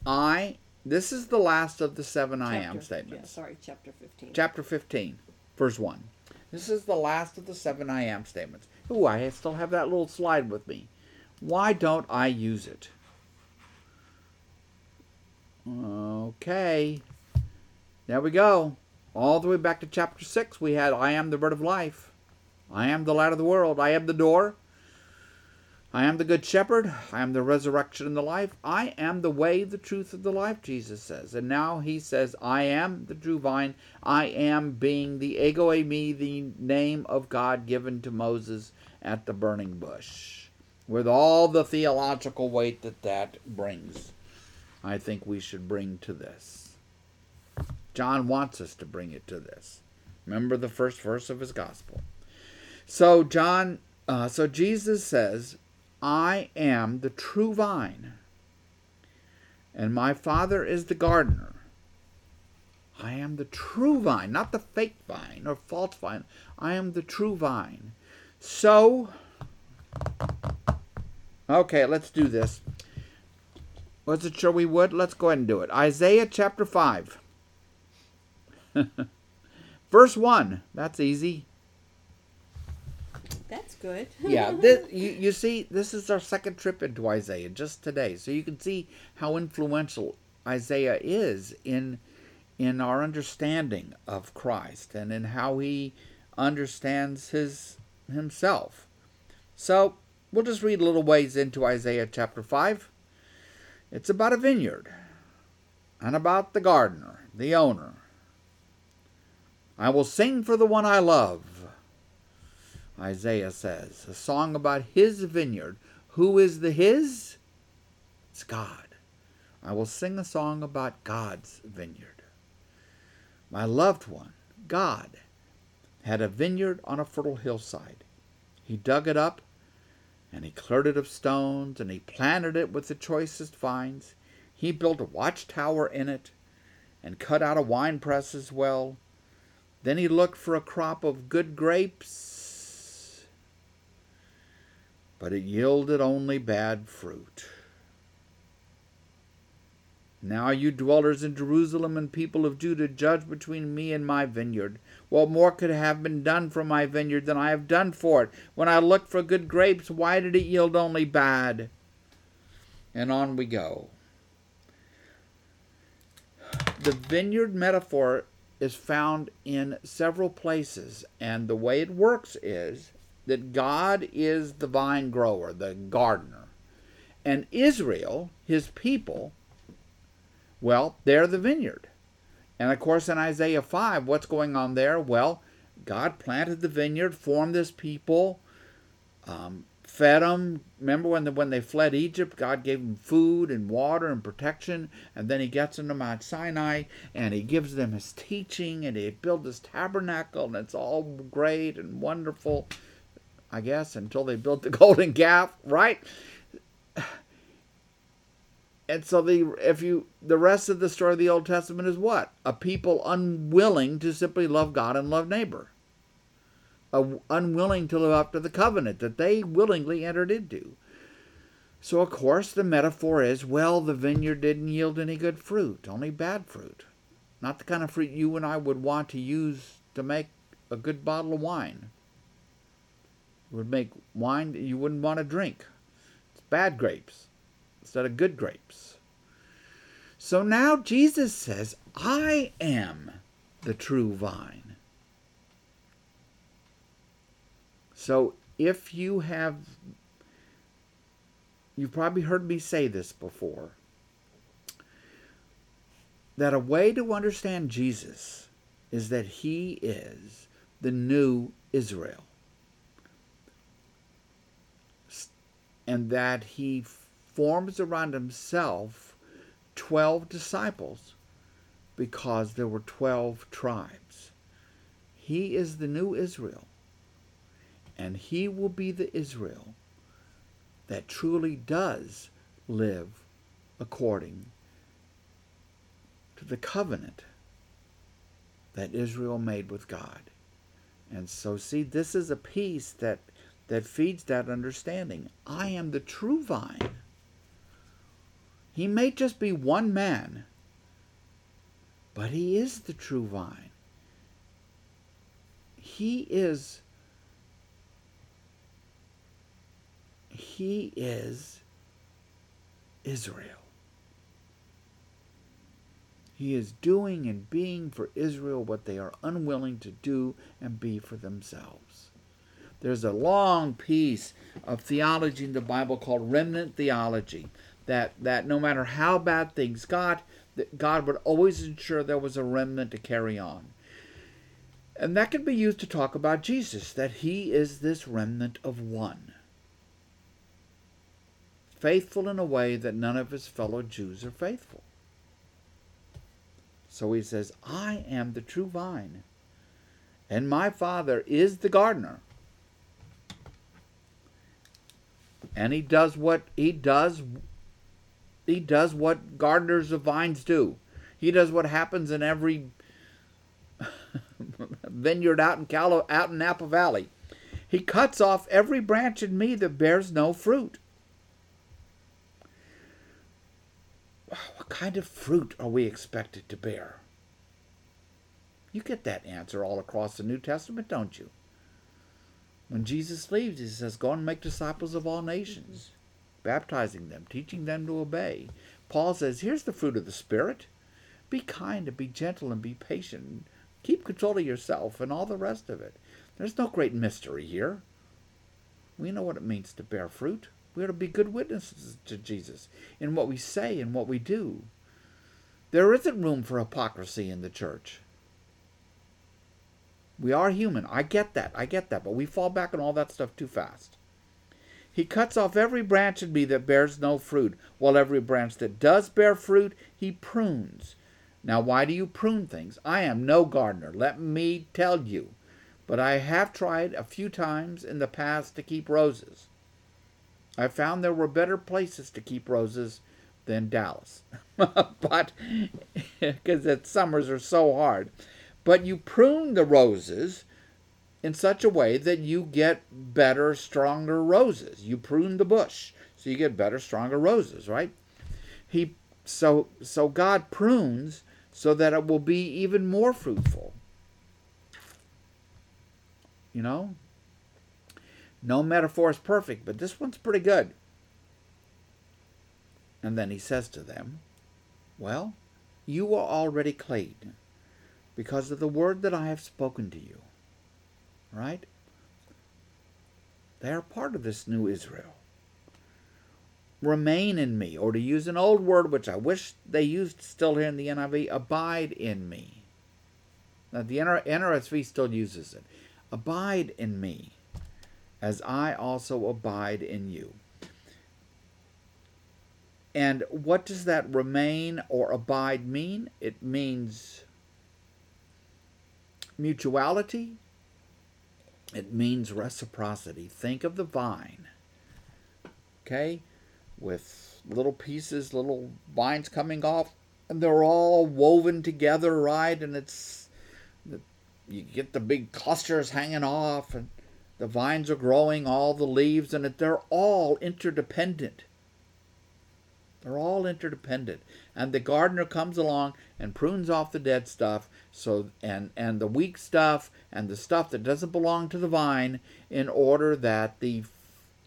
I, this is the last of the seven I am statements. Yeah, sorry, chapter 15. Chapter 15, verse 1. This is the last of the seven I am statements. Ooh, I still have that little slide with me. Why don't I use it? Okay. There we go. All the way back to chapter 6, we had I am the bread of life. I am the light of the world. I am the door. I am the good shepherd. I am the resurrection and the life. I am the way, the truth, and the life, Jesus says. And now he says, I am the true vine. I am being the ego eimi, the name of God given to Moses at the burning bush. With all the theological weight that that brings, I think we should bring to this. John wants us to bring it to this. Remember the first verse of his gospel. So John, uh, so Jesus says, I am the true vine, and my Father is the gardener. I am the true vine, not the fake vine or false vine. I am the true vine. So, okay, let's do this. Was it sure we would? Let's go ahead and do it. Isaiah chapter 5. Verse 1. That's easy. Good. yeah, this, you, you see, this is our second trip into Isaiah just today. So you can see how influential Isaiah is in in our understanding of Christ and in how he understands his himself. So we'll just read a little ways into Isaiah chapter 5. It's about a vineyard and about the gardener, the owner. I will sing for the one I love Isaiah says. A song about his vineyard. Who is the his? It's God. I will sing a song about God's vineyard. My loved one, God, had a vineyard on a fertile hillside. He dug it up, and he cleared it of stones, and he planted it with the choicest vines. He built a watchtower in it, and cut out a winepress as well. Then he looked for a crop of good grapes but it yielded only bad fruit. Now, you dwellers in Jerusalem and people of Judah, judge between me and my vineyard. What more could have been done for my vineyard than I have done for it? When I looked for good grapes, why did it yield only bad? And on we go. The vineyard metaphor is found in several places, and the way it works is that God is the vine grower, the gardener. And Israel, his people, well, they're the vineyard. And of course, in Isaiah 5, what's going on there? Well, God planted the vineyard, formed this people, um, fed them. Remember when, the, when they fled Egypt, God gave them food and water and protection. And then he gets them to Mount Sinai and he gives them his teaching and he builds this tabernacle and it's all great and wonderful. I guess, until they built the Golden Calf, right? And so the if you the rest of the story of the Old Testament is what? A people unwilling to simply love God and love neighbor. A, unwilling to live up to the covenant that they willingly entered into. So of course the metaphor is, well, the vineyard didn't yield any good fruit, only bad fruit. Not the kind of fruit you and I would want to use to make a good bottle of wine would make wine that you wouldn't want to drink. It's bad grapes instead of good grapes. So now Jesus says, I am the true vine. So if you have, you've probably heard me say this before, that a way to understand Jesus is that he is the new Israel. And that he forms around himself 12 disciples because there were 12 tribes. He is the new Israel, and he will be the Israel that truly does live according to the covenant that Israel made with God. And so, see, this is a piece that that feeds that understanding. I am the true vine. He may just be one man, but he is the true vine. He is he is Israel. He is doing and being for Israel what they are unwilling to do and be for themselves. There's a long piece of theology in the Bible called remnant theology. That that no matter how bad things got, that God would always ensure there was a remnant to carry on. And that can be used to talk about Jesus, that he is this remnant of one. Faithful in a way that none of his fellow Jews are faithful. So he says, I am the true vine, and my Father is the gardener. And he does what he does he does what gardeners of vines do. He does what happens in every vineyard out in Calo, out in Napa Valley. He cuts off every branch in me that bears no fruit. What kind of fruit are we expected to bear? You get that answer all across the New Testament, don't you? When Jesus leaves, he says, Go and make disciples of all nations, baptizing them, teaching them to obey. Paul says, Here's the fruit of the Spirit be kind and be gentle and be patient. Keep control of yourself and all the rest of it. There's no great mystery here. We know what it means to bear fruit. We are to be good witnesses to Jesus in what we say and what we do. There isn't room for hypocrisy in the church. We are human. I get that. I get that. But we fall back on all that stuff too fast. He cuts off every branch in me that bears no fruit, while every branch that does bear fruit, he prunes. Now, why do you prune things? I am no gardener, let me tell you. But I have tried a few times in the past to keep roses. I found there were better places to keep roses than Dallas. but because its summers are so hard. But you prune the roses in such a way that you get better, stronger roses. You prune the bush so you get better, stronger roses, right? He so so God prunes so that it will be even more fruitful. You know? No metaphor is perfect, but this one's pretty good. And then he says to them, Well, you are already clean because of the word that I have spoken to you. Right? They are part of this new Israel. Remain in me, or to use an old word which I wish they used still here in the NIV, abide in me. Now, the NRSV still uses it. Abide in me as I also abide in you. And what does that remain or abide mean? It means mutuality, it means reciprocity. Think of the vine, okay, with little pieces, little vines coming off, and they're all woven together, right? And it's you get the big clusters hanging off, and the vines are growing, all the leaves, and they're all interdependent. They're all interdependent. And the gardener comes along and prunes off the dead stuff, so and and the weak stuff and the stuff that doesn't belong to the vine in order that the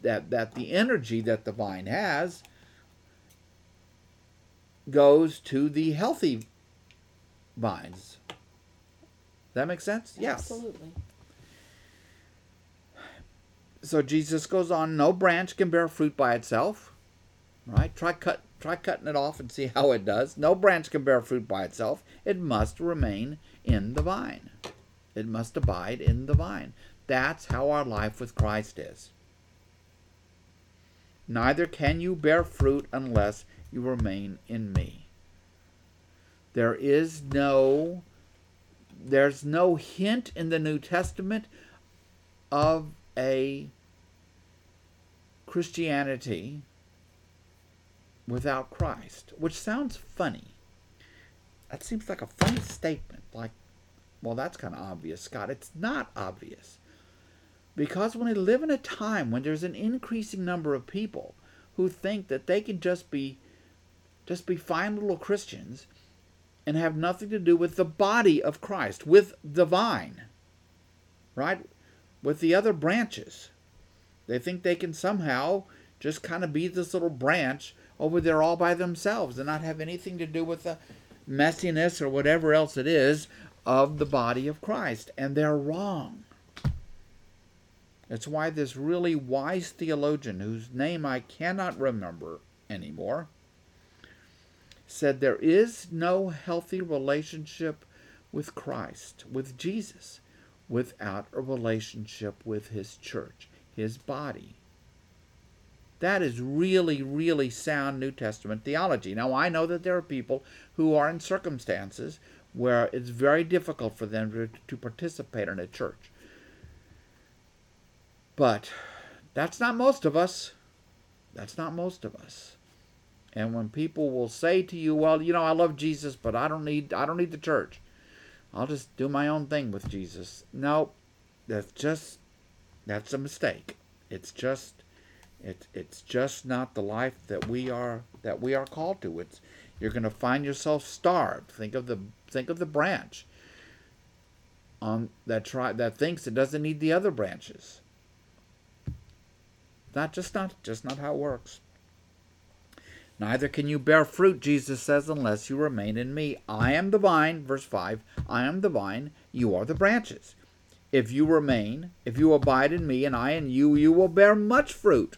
that that the energy that the vine has goes to the healthy vines. That makes sense? Yes. Absolutely so Jesus goes on, no branch can bear fruit by itself. Right? Try cut try cutting it off and see how it does. No branch can bear fruit by itself. It must remain in the vine. It must abide in the vine. That's how our life with Christ is. Neither can you bear fruit unless you remain in me. There is no there's no hint in the New Testament of a Christianity without Christ, which sounds funny. That seems like a funny statement. Like, well, that's kind of obvious, Scott. It's not obvious. Because when we live in a time when there's an increasing number of people who think that they can just be just be fine little Christians and have nothing to do with the body of Christ, with the vine. Right? with the other branches. They think they can somehow just kind of be this little branch over there all by themselves and not have anything to do with the messiness or whatever else it is of the body of Christ. And they're wrong. It's why this really wise theologian, whose name I cannot remember anymore, said there is no healthy relationship with Christ, with Jesus, without a relationship with his church, his body. That is really, really sound New Testament theology. Now, I know that there are people who are in circumstances where it's very difficult for them to, to participate in a church. But that's not most of us. That's not most of us. And when people will say to you, "Well, you know, I love Jesus, but I don't need I don't need the church. I'll just do my own thing with Jesus." No, that's just that's a mistake. It's just it's it's just not the life that we are that we are called to. It's you're going to find yourself starved. Think of the think of the branch on that try that thinks it doesn't need the other branches. Not just not just not how it works. Neither can you bear fruit, Jesus says, unless you remain in me. I am the vine, verse 5. I am the vine, you are the branches. If you remain, if you abide in me, and I in you, you will bear much fruit.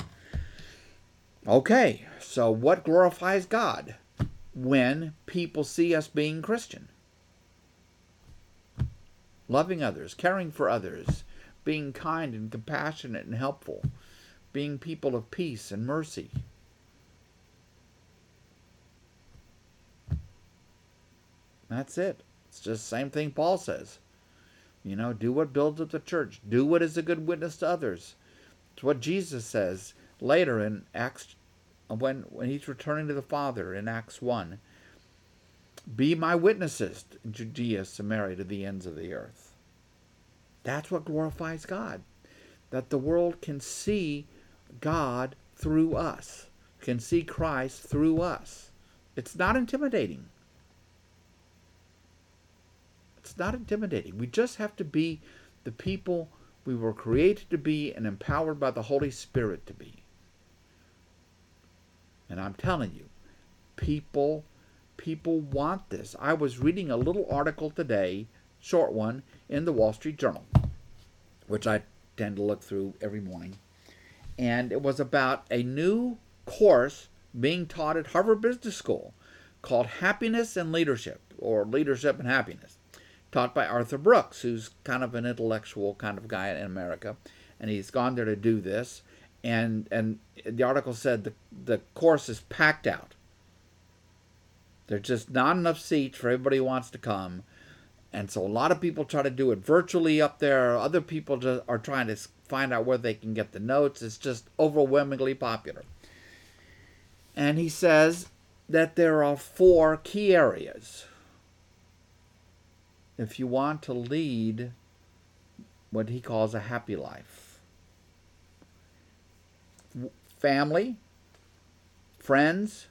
Okay, so what glorifies God? When people see us being Christian. Loving others, caring for others, being kind and compassionate and helpful, being people of peace and mercy. That's it. It's just the same thing Paul says. You know, do what builds up the church. Do what is a good witness to others. It's what Jesus says later in Acts uh, when when he's returning to the Father in Acts 1. Be my witnesses Judea, Samaria, to the ends of the earth. That's what glorifies God. That the world can see God through us, can see Christ through us. It's not intimidating. It's not intimidating. We just have to be the people we were created to be and empowered by the Holy Spirit to be. And I'm telling you, people people want this. I was reading a little article today, short one, in the Wall Street Journal, which I tend to look through every morning. And it was about a new course being taught at Harvard Business School called Happiness and Leadership, or Leadership and Happiness, taught by Arthur Brooks, who's kind of an intellectual kind of guy in America. And he's gone there to do this. And, and the article said the, the course is packed out there's just not enough seats for everybody who wants to come. And so a lot of people try to do it virtually up there. Other people just are trying to find out where they can get the notes. It's just overwhelmingly popular. And he says that there are four key areas if you want to lead what he calls a happy life family, friends,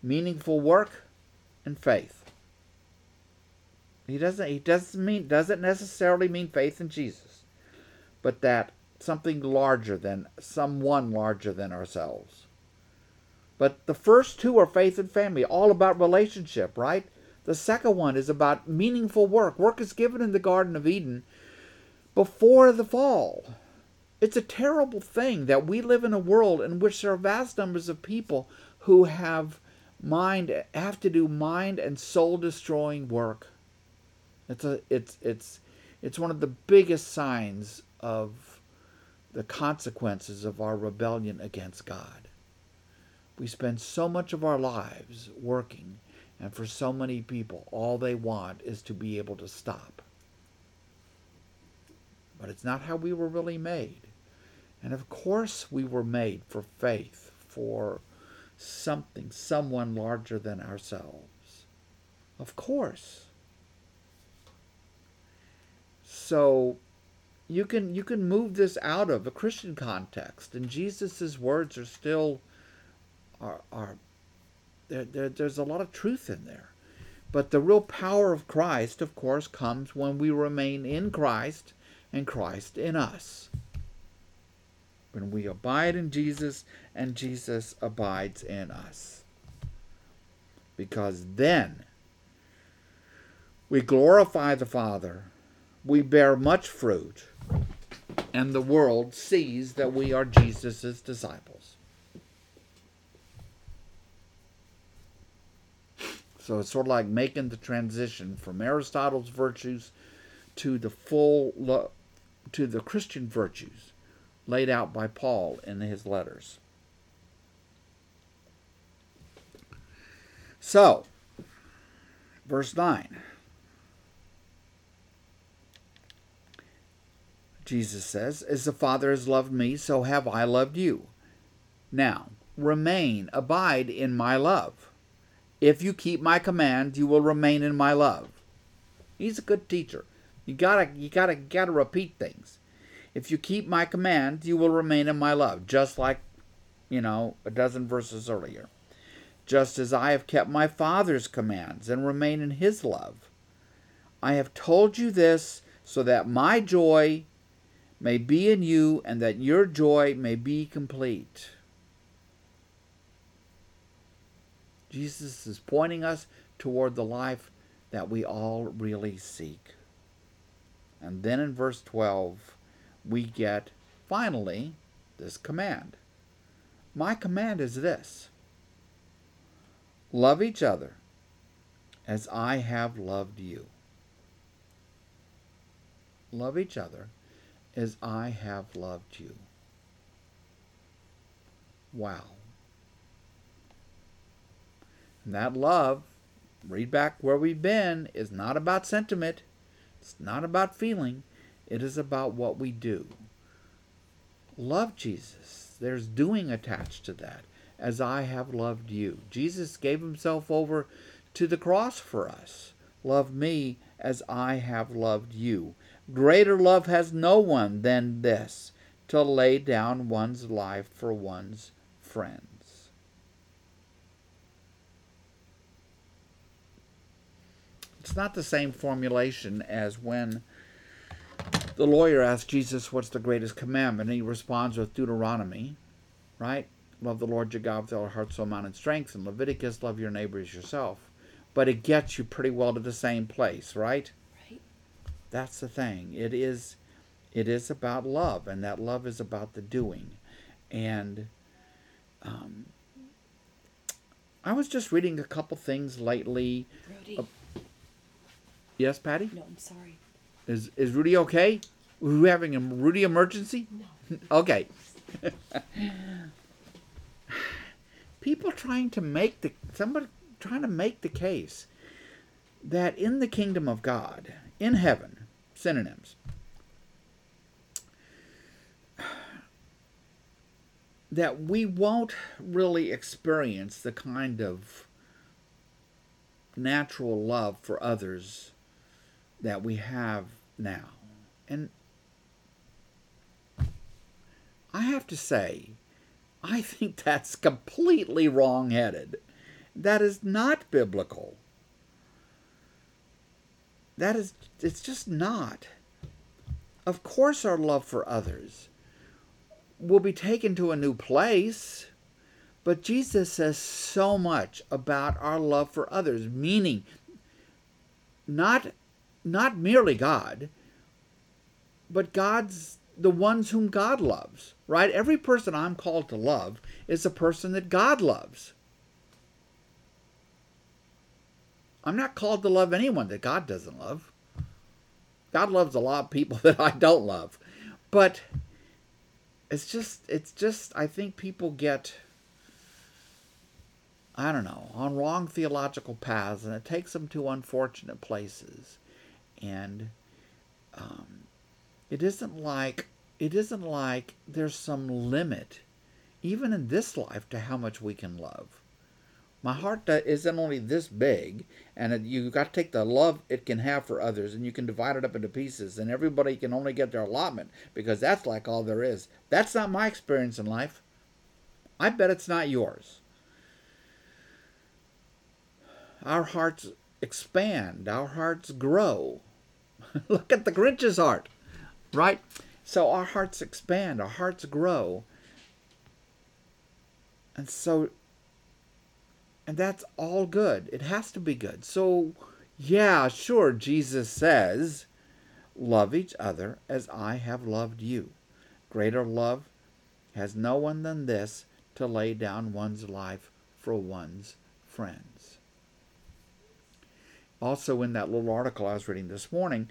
meaningful work, and faith. He doesn't he doesn't mean doesn't necessarily mean faith in Jesus, but that something larger than someone larger than ourselves. But the first two are faith and family, all about relationship, right? The second one is about meaningful work. Work is given in the Garden of Eden before the fall. It's a terrible thing that we live in a world in which there are vast numbers of people who have mind have to do mind and soul destroying work. It's a it's it's it's one of the biggest signs of the consequences of our rebellion against God. We spend so much of our lives working, and for so many people, all they want is to be able to stop. But it's not how we were really made. And of course, we were made for faith, for something, someone larger than ourselves. Of course. So you can you can move this out of a Christian context, and Jesus's words are still are are there, there there's a lot of truth in there. But the real power of Christ, of course, comes when we remain in Christ and Christ in us. When we abide in Jesus and Jesus abides in us. Because then we glorify the Father, we bear much fruit, and the world sees that we are Jesus' disciples. So it's sort of like making the transition from Aristotle's virtues to the full lo- to the Christian virtues laid out by Paul in his letters. So, verse 9. Jesus says, As the Father has loved me, so have I loved you. Now, remain, abide in my love. If you keep my commands, you will remain in my love. He's a good teacher. You gotta, you gotta, gotta repeat things. If you keep my commands, you will remain in my love, just like, you know, a dozen verses earlier. Just as I have kept my Father's commands and remain in his love. I have told you this so that my joy may be in you and that your joy may be complete. Jesus is pointing us toward the life that we all really seek. And then in verse 12, we get finally this command. My command is this love each other as I have loved you. Love each other as I have loved you. Wow. And that love, read back where we've been, is not about sentiment. It's not about feeling. It is about what we do. Love Jesus. There's doing attached to that. As I have loved you. Jesus gave himself over to the cross for us. Love me as I have loved you. Greater love has no one than this to lay down one's life for one's friends. It's not the same formulation as when the lawyer asks Jesus, What's the greatest commandment? And he responds with Deuteronomy, right? Love the Lord your God with all your heart, soul, mind, and strength. And Leviticus, love your neighbor as yourself. But it gets you pretty well to the same place, right? Right. That's the thing. It is it is about love, and that love is about the doing. And um, I was just reading a couple things lately. Brody. Uh, Yes, Patty? no, I'm sorry. Is is Rudy okay? Are we having a Rudy emergency? No. Okay. People trying to make the somebody trying to make the case that in the kingdom of God, in heaven, synonyms. That we won't really experience the kind of natural love for others that we have now. And I have to say, I think that's completely wrong headed. That is not biblical. That is, it's just not. Of course, our love for others will be taken to a new place, but Jesus says so much about our love for others, meaning not not merely God, but God's the ones whom God loves, right? Every person I'm called to love is a person that God loves. I'm not called to love anyone that God doesn't love. God loves a lot of people that I don't love. But it's just it's just I think people get I don't know, on wrong theological paths and it takes them to unfortunate places. And um, it isn't like it isn't like there's some limit even in this life to how much we can love My heart isn't only this big, and you got to take the love it can have for others, and you can divide it up into pieces, and everybody can only get their allotment because that's like all there is. That's not my experience in life. I bet it's not yours. Our hearts expand, our hearts grow. Look at the Grinch's heart, right? So our hearts expand, our hearts grow. And so and that's all good. It has to be good. So, yeah, sure, Jesus says, Love each other as I have loved you. Greater love has no one than this to lay down one's life for one's friends. Also, in that little article I was reading this morning,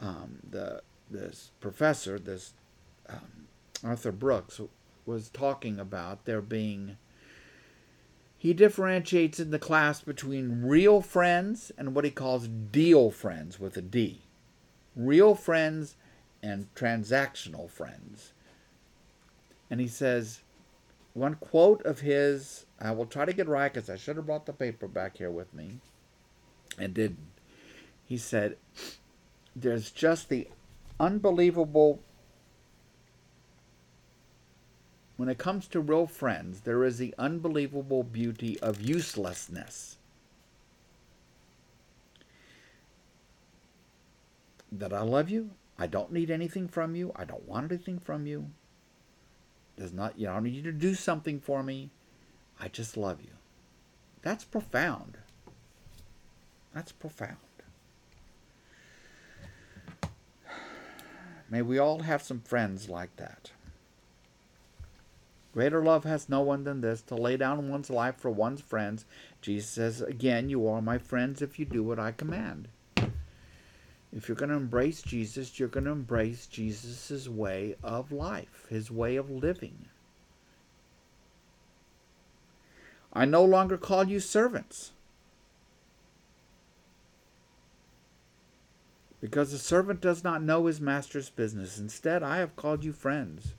um, the this professor, this um, Arthur Brooks, was talking about there being he differentiates in the class between real friends and what he calls deal friends with a D. Real friends and transactional friends. And he says, one quote of his, I will try to get right because I should have brought the paper back here with me and didn't. He said, There's just the unbelievable when it comes to real friends, there is the unbelievable beauty of uselessness. That I love you, I don't need anything from you, I don't want anything from you. Does not you know, I don't need you to do something for me. I just love you. That's profound. That's profound. May we all have some friends like that. Greater love has no one than this, to lay down one's life for one's friends. Jesus says, Again, you are my friends if you do what I command. If you're going to embrace Jesus, you're going to embrace Jesus' way of life, his way of living. I no longer call you servants. Because the servant does not know his master's business. Instead, I have called you friends.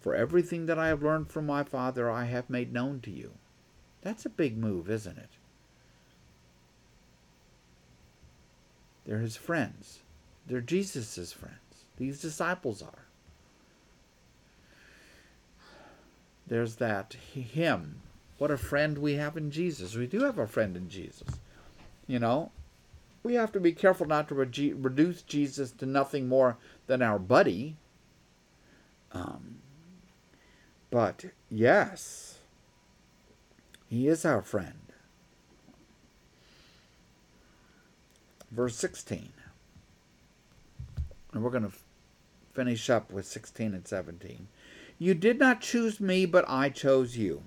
For everything that I have learned from my Father I have made known to you. That's a big move, isn't it? They're his friends. They're Jesus' friends. These disciples are. There's that hymn. What a friend we have in Jesus. We do have a friend in Jesus. You know, we have to be careful not to re- reduce Jesus to nothing more than our buddy. Um, but yes, he is our friend. Verse 16. And we're going to finish up with 16 and 17. You did not choose me, but I chose you,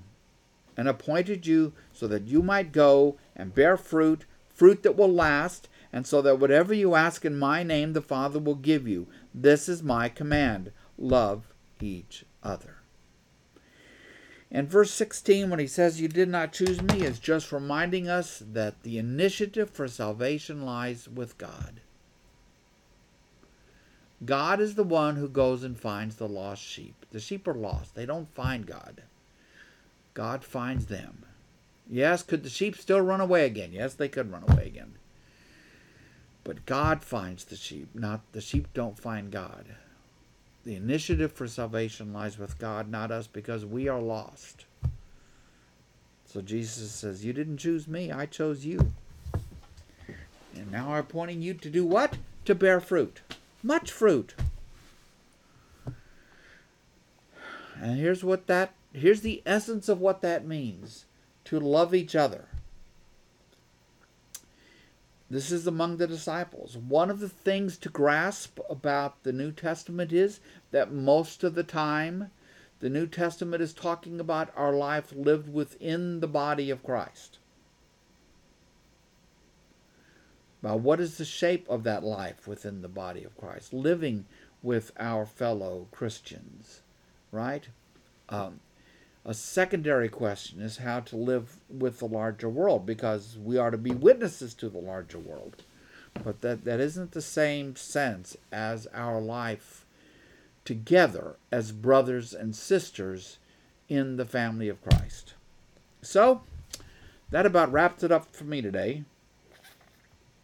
and appointed you so that you might go and bear fruit, fruit that will last, and so that whatever you ask in my name, the Father will give you. This is my command love each other. And verse 16, when he says, You did not choose me, is just reminding us that the initiative for salvation lies with God. God is the one who goes and finds the lost sheep. The sheep are lost, they don't find God. God finds them. Yes, could the sheep still run away again? Yes, they could run away again. But God finds the sheep, not the sheep don't find God. The initiative for salvation lies with God, not us, because we are lost. So Jesus says, You didn't choose me, I chose you. And now I'm appointing you to do what? To bear fruit. Much fruit. And here's what that here's the essence of what that means. To love each other. This is among the disciples. One of the things to grasp about the New Testament is that most of the time the New Testament is talking about our life lived within the body of Christ. Now, what is the shape of that life within the body of Christ, living with our fellow Christians, right? Um, a secondary question is how to live with the larger world because we are to be witnesses to the larger world. But that, that isn't the same sense as our life together as brothers and sisters in the family of Christ. So, that about wraps it up for me today.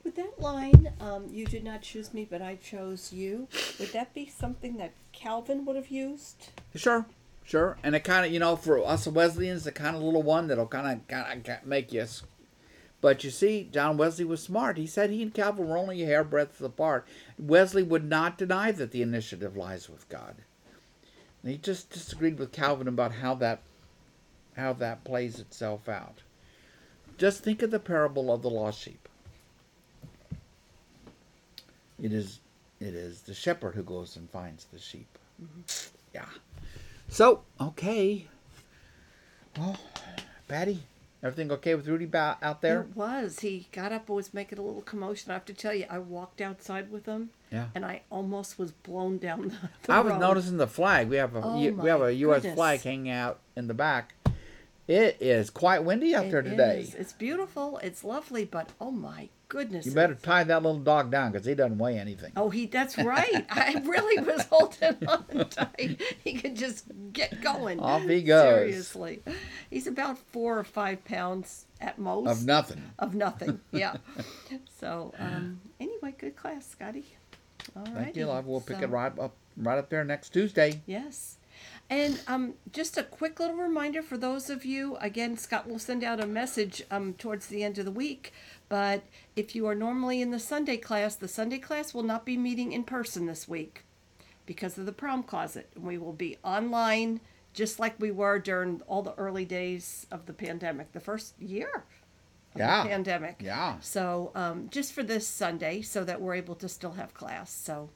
With that line, um, you did not choose me, but I chose you. Would that be something that Calvin would have used? Sure, sure. And it kind of, you know, for us Wesleyans, the kind of little one that'll kind of, kind of make you. But you see, John Wesley was smart. He said he and Calvin were only a hairbreadth apart. Wesley would not deny that the initiative lies with God. And he just disagreed with Calvin about how that, how that plays itself out. Just think of the parable of the lost sheep. It is, it is the shepherd who goes and finds the sheep. Mm-hmm. Yeah. So, okay. Well, Patty, everything okay with Rudy ba- out there? It was. He got up and was making a little commotion. I have to tell you, I walked outside with him, Yeah. and I almost was blown down the, the I was road. noticing the flag. We have a Oh, we have a U.S. goodness. flag hanging out in the back. It is quite windy out It there today. is. It's beautiful. It's lovely, but oh my goodness! You better tie that little dog down because he doesn't weigh anything. Oh, he. That's right. I really was holding on tight. He could just get going. Off he goes. Seriously, he's about four or five pounds at most. Of nothing. Of nothing. Yeah. so um, anyway, good class, Scotty. All right. Thank you, love. We'll pick it right up, right up there next Tuesday. Yes. And um, just a quick little reminder for those of you, again, Scott will send out a message um, towards the end of the week. But if you are normally in the Sunday class, the Sunday class will not be meeting in person this week because of the prom closet. We will be online just like we were during all the early days of the pandemic, the first year of Yeah. the pandemic. Yeah. So um, just for this Sunday, so that we're able to still have class. So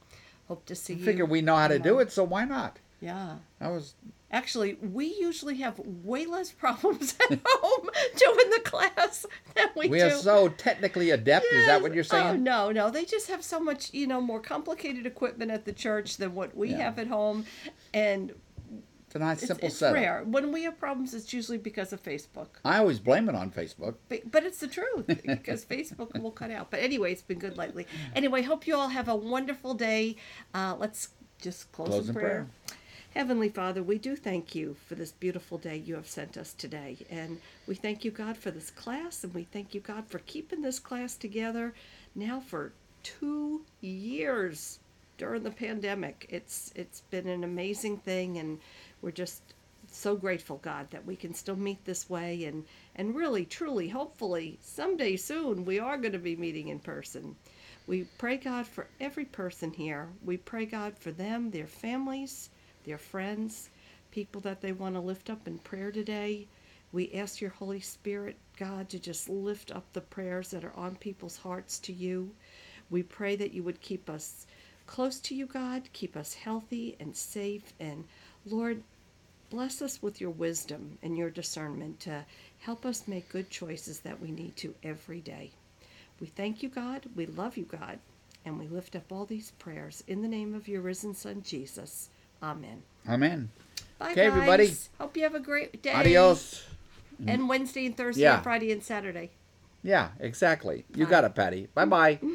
hope to see I you. figure we know how to do it, so why not? Yeah. I was Actually, we usually have way less problems at home doing the class than we, we do. We are so technically adept. Is that what you're saying? Oh, no, no. They just have so much, you know, more complicated equipment at the church than what we Yeah. have at home. And It's a nice, it's, simple it's setup. rare. When we have problems, it's usually because of Facebook. I always blame it on Facebook. But, but it's the truth because Facebook will cut out. But anyway, it's been good lately. Anyway, hope you all have a wonderful day. Uh, let's just close, Close in in prayer. prayer. Heavenly Father, we do thank you for this beautiful day you have sent us today. And we thank you, God, for this class. And we thank you, God, for keeping this class together now for two years during the pandemic. It's it's been an amazing thing and we're just so grateful, God, that we can still meet this way and, and really, truly, hopefully, someday soon we are going to be meeting in person. We pray, God, for every person here. We pray, God, for them, their families, their friends, people that they want to lift up in prayer today. We ask your Holy Spirit, God, to just lift up the prayers that are on people's hearts to you. We pray that you would keep us close to you, God, keep us healthy and safe. And Lord, bless us with your wisdom and your discernment to help us make good choices that we need to every day. We thank you, God. We love you, God. And we lift up all these prayers in the name of your risen Son, Jesus. Amen. Amen. Bye, Okay, guys. everybody. Hope you have a great day. Adios. And Wednesday and Thursday Yeah. and Friday and Saturday. Yeah, exactly. You Bye. got it, Patty. Bye bye.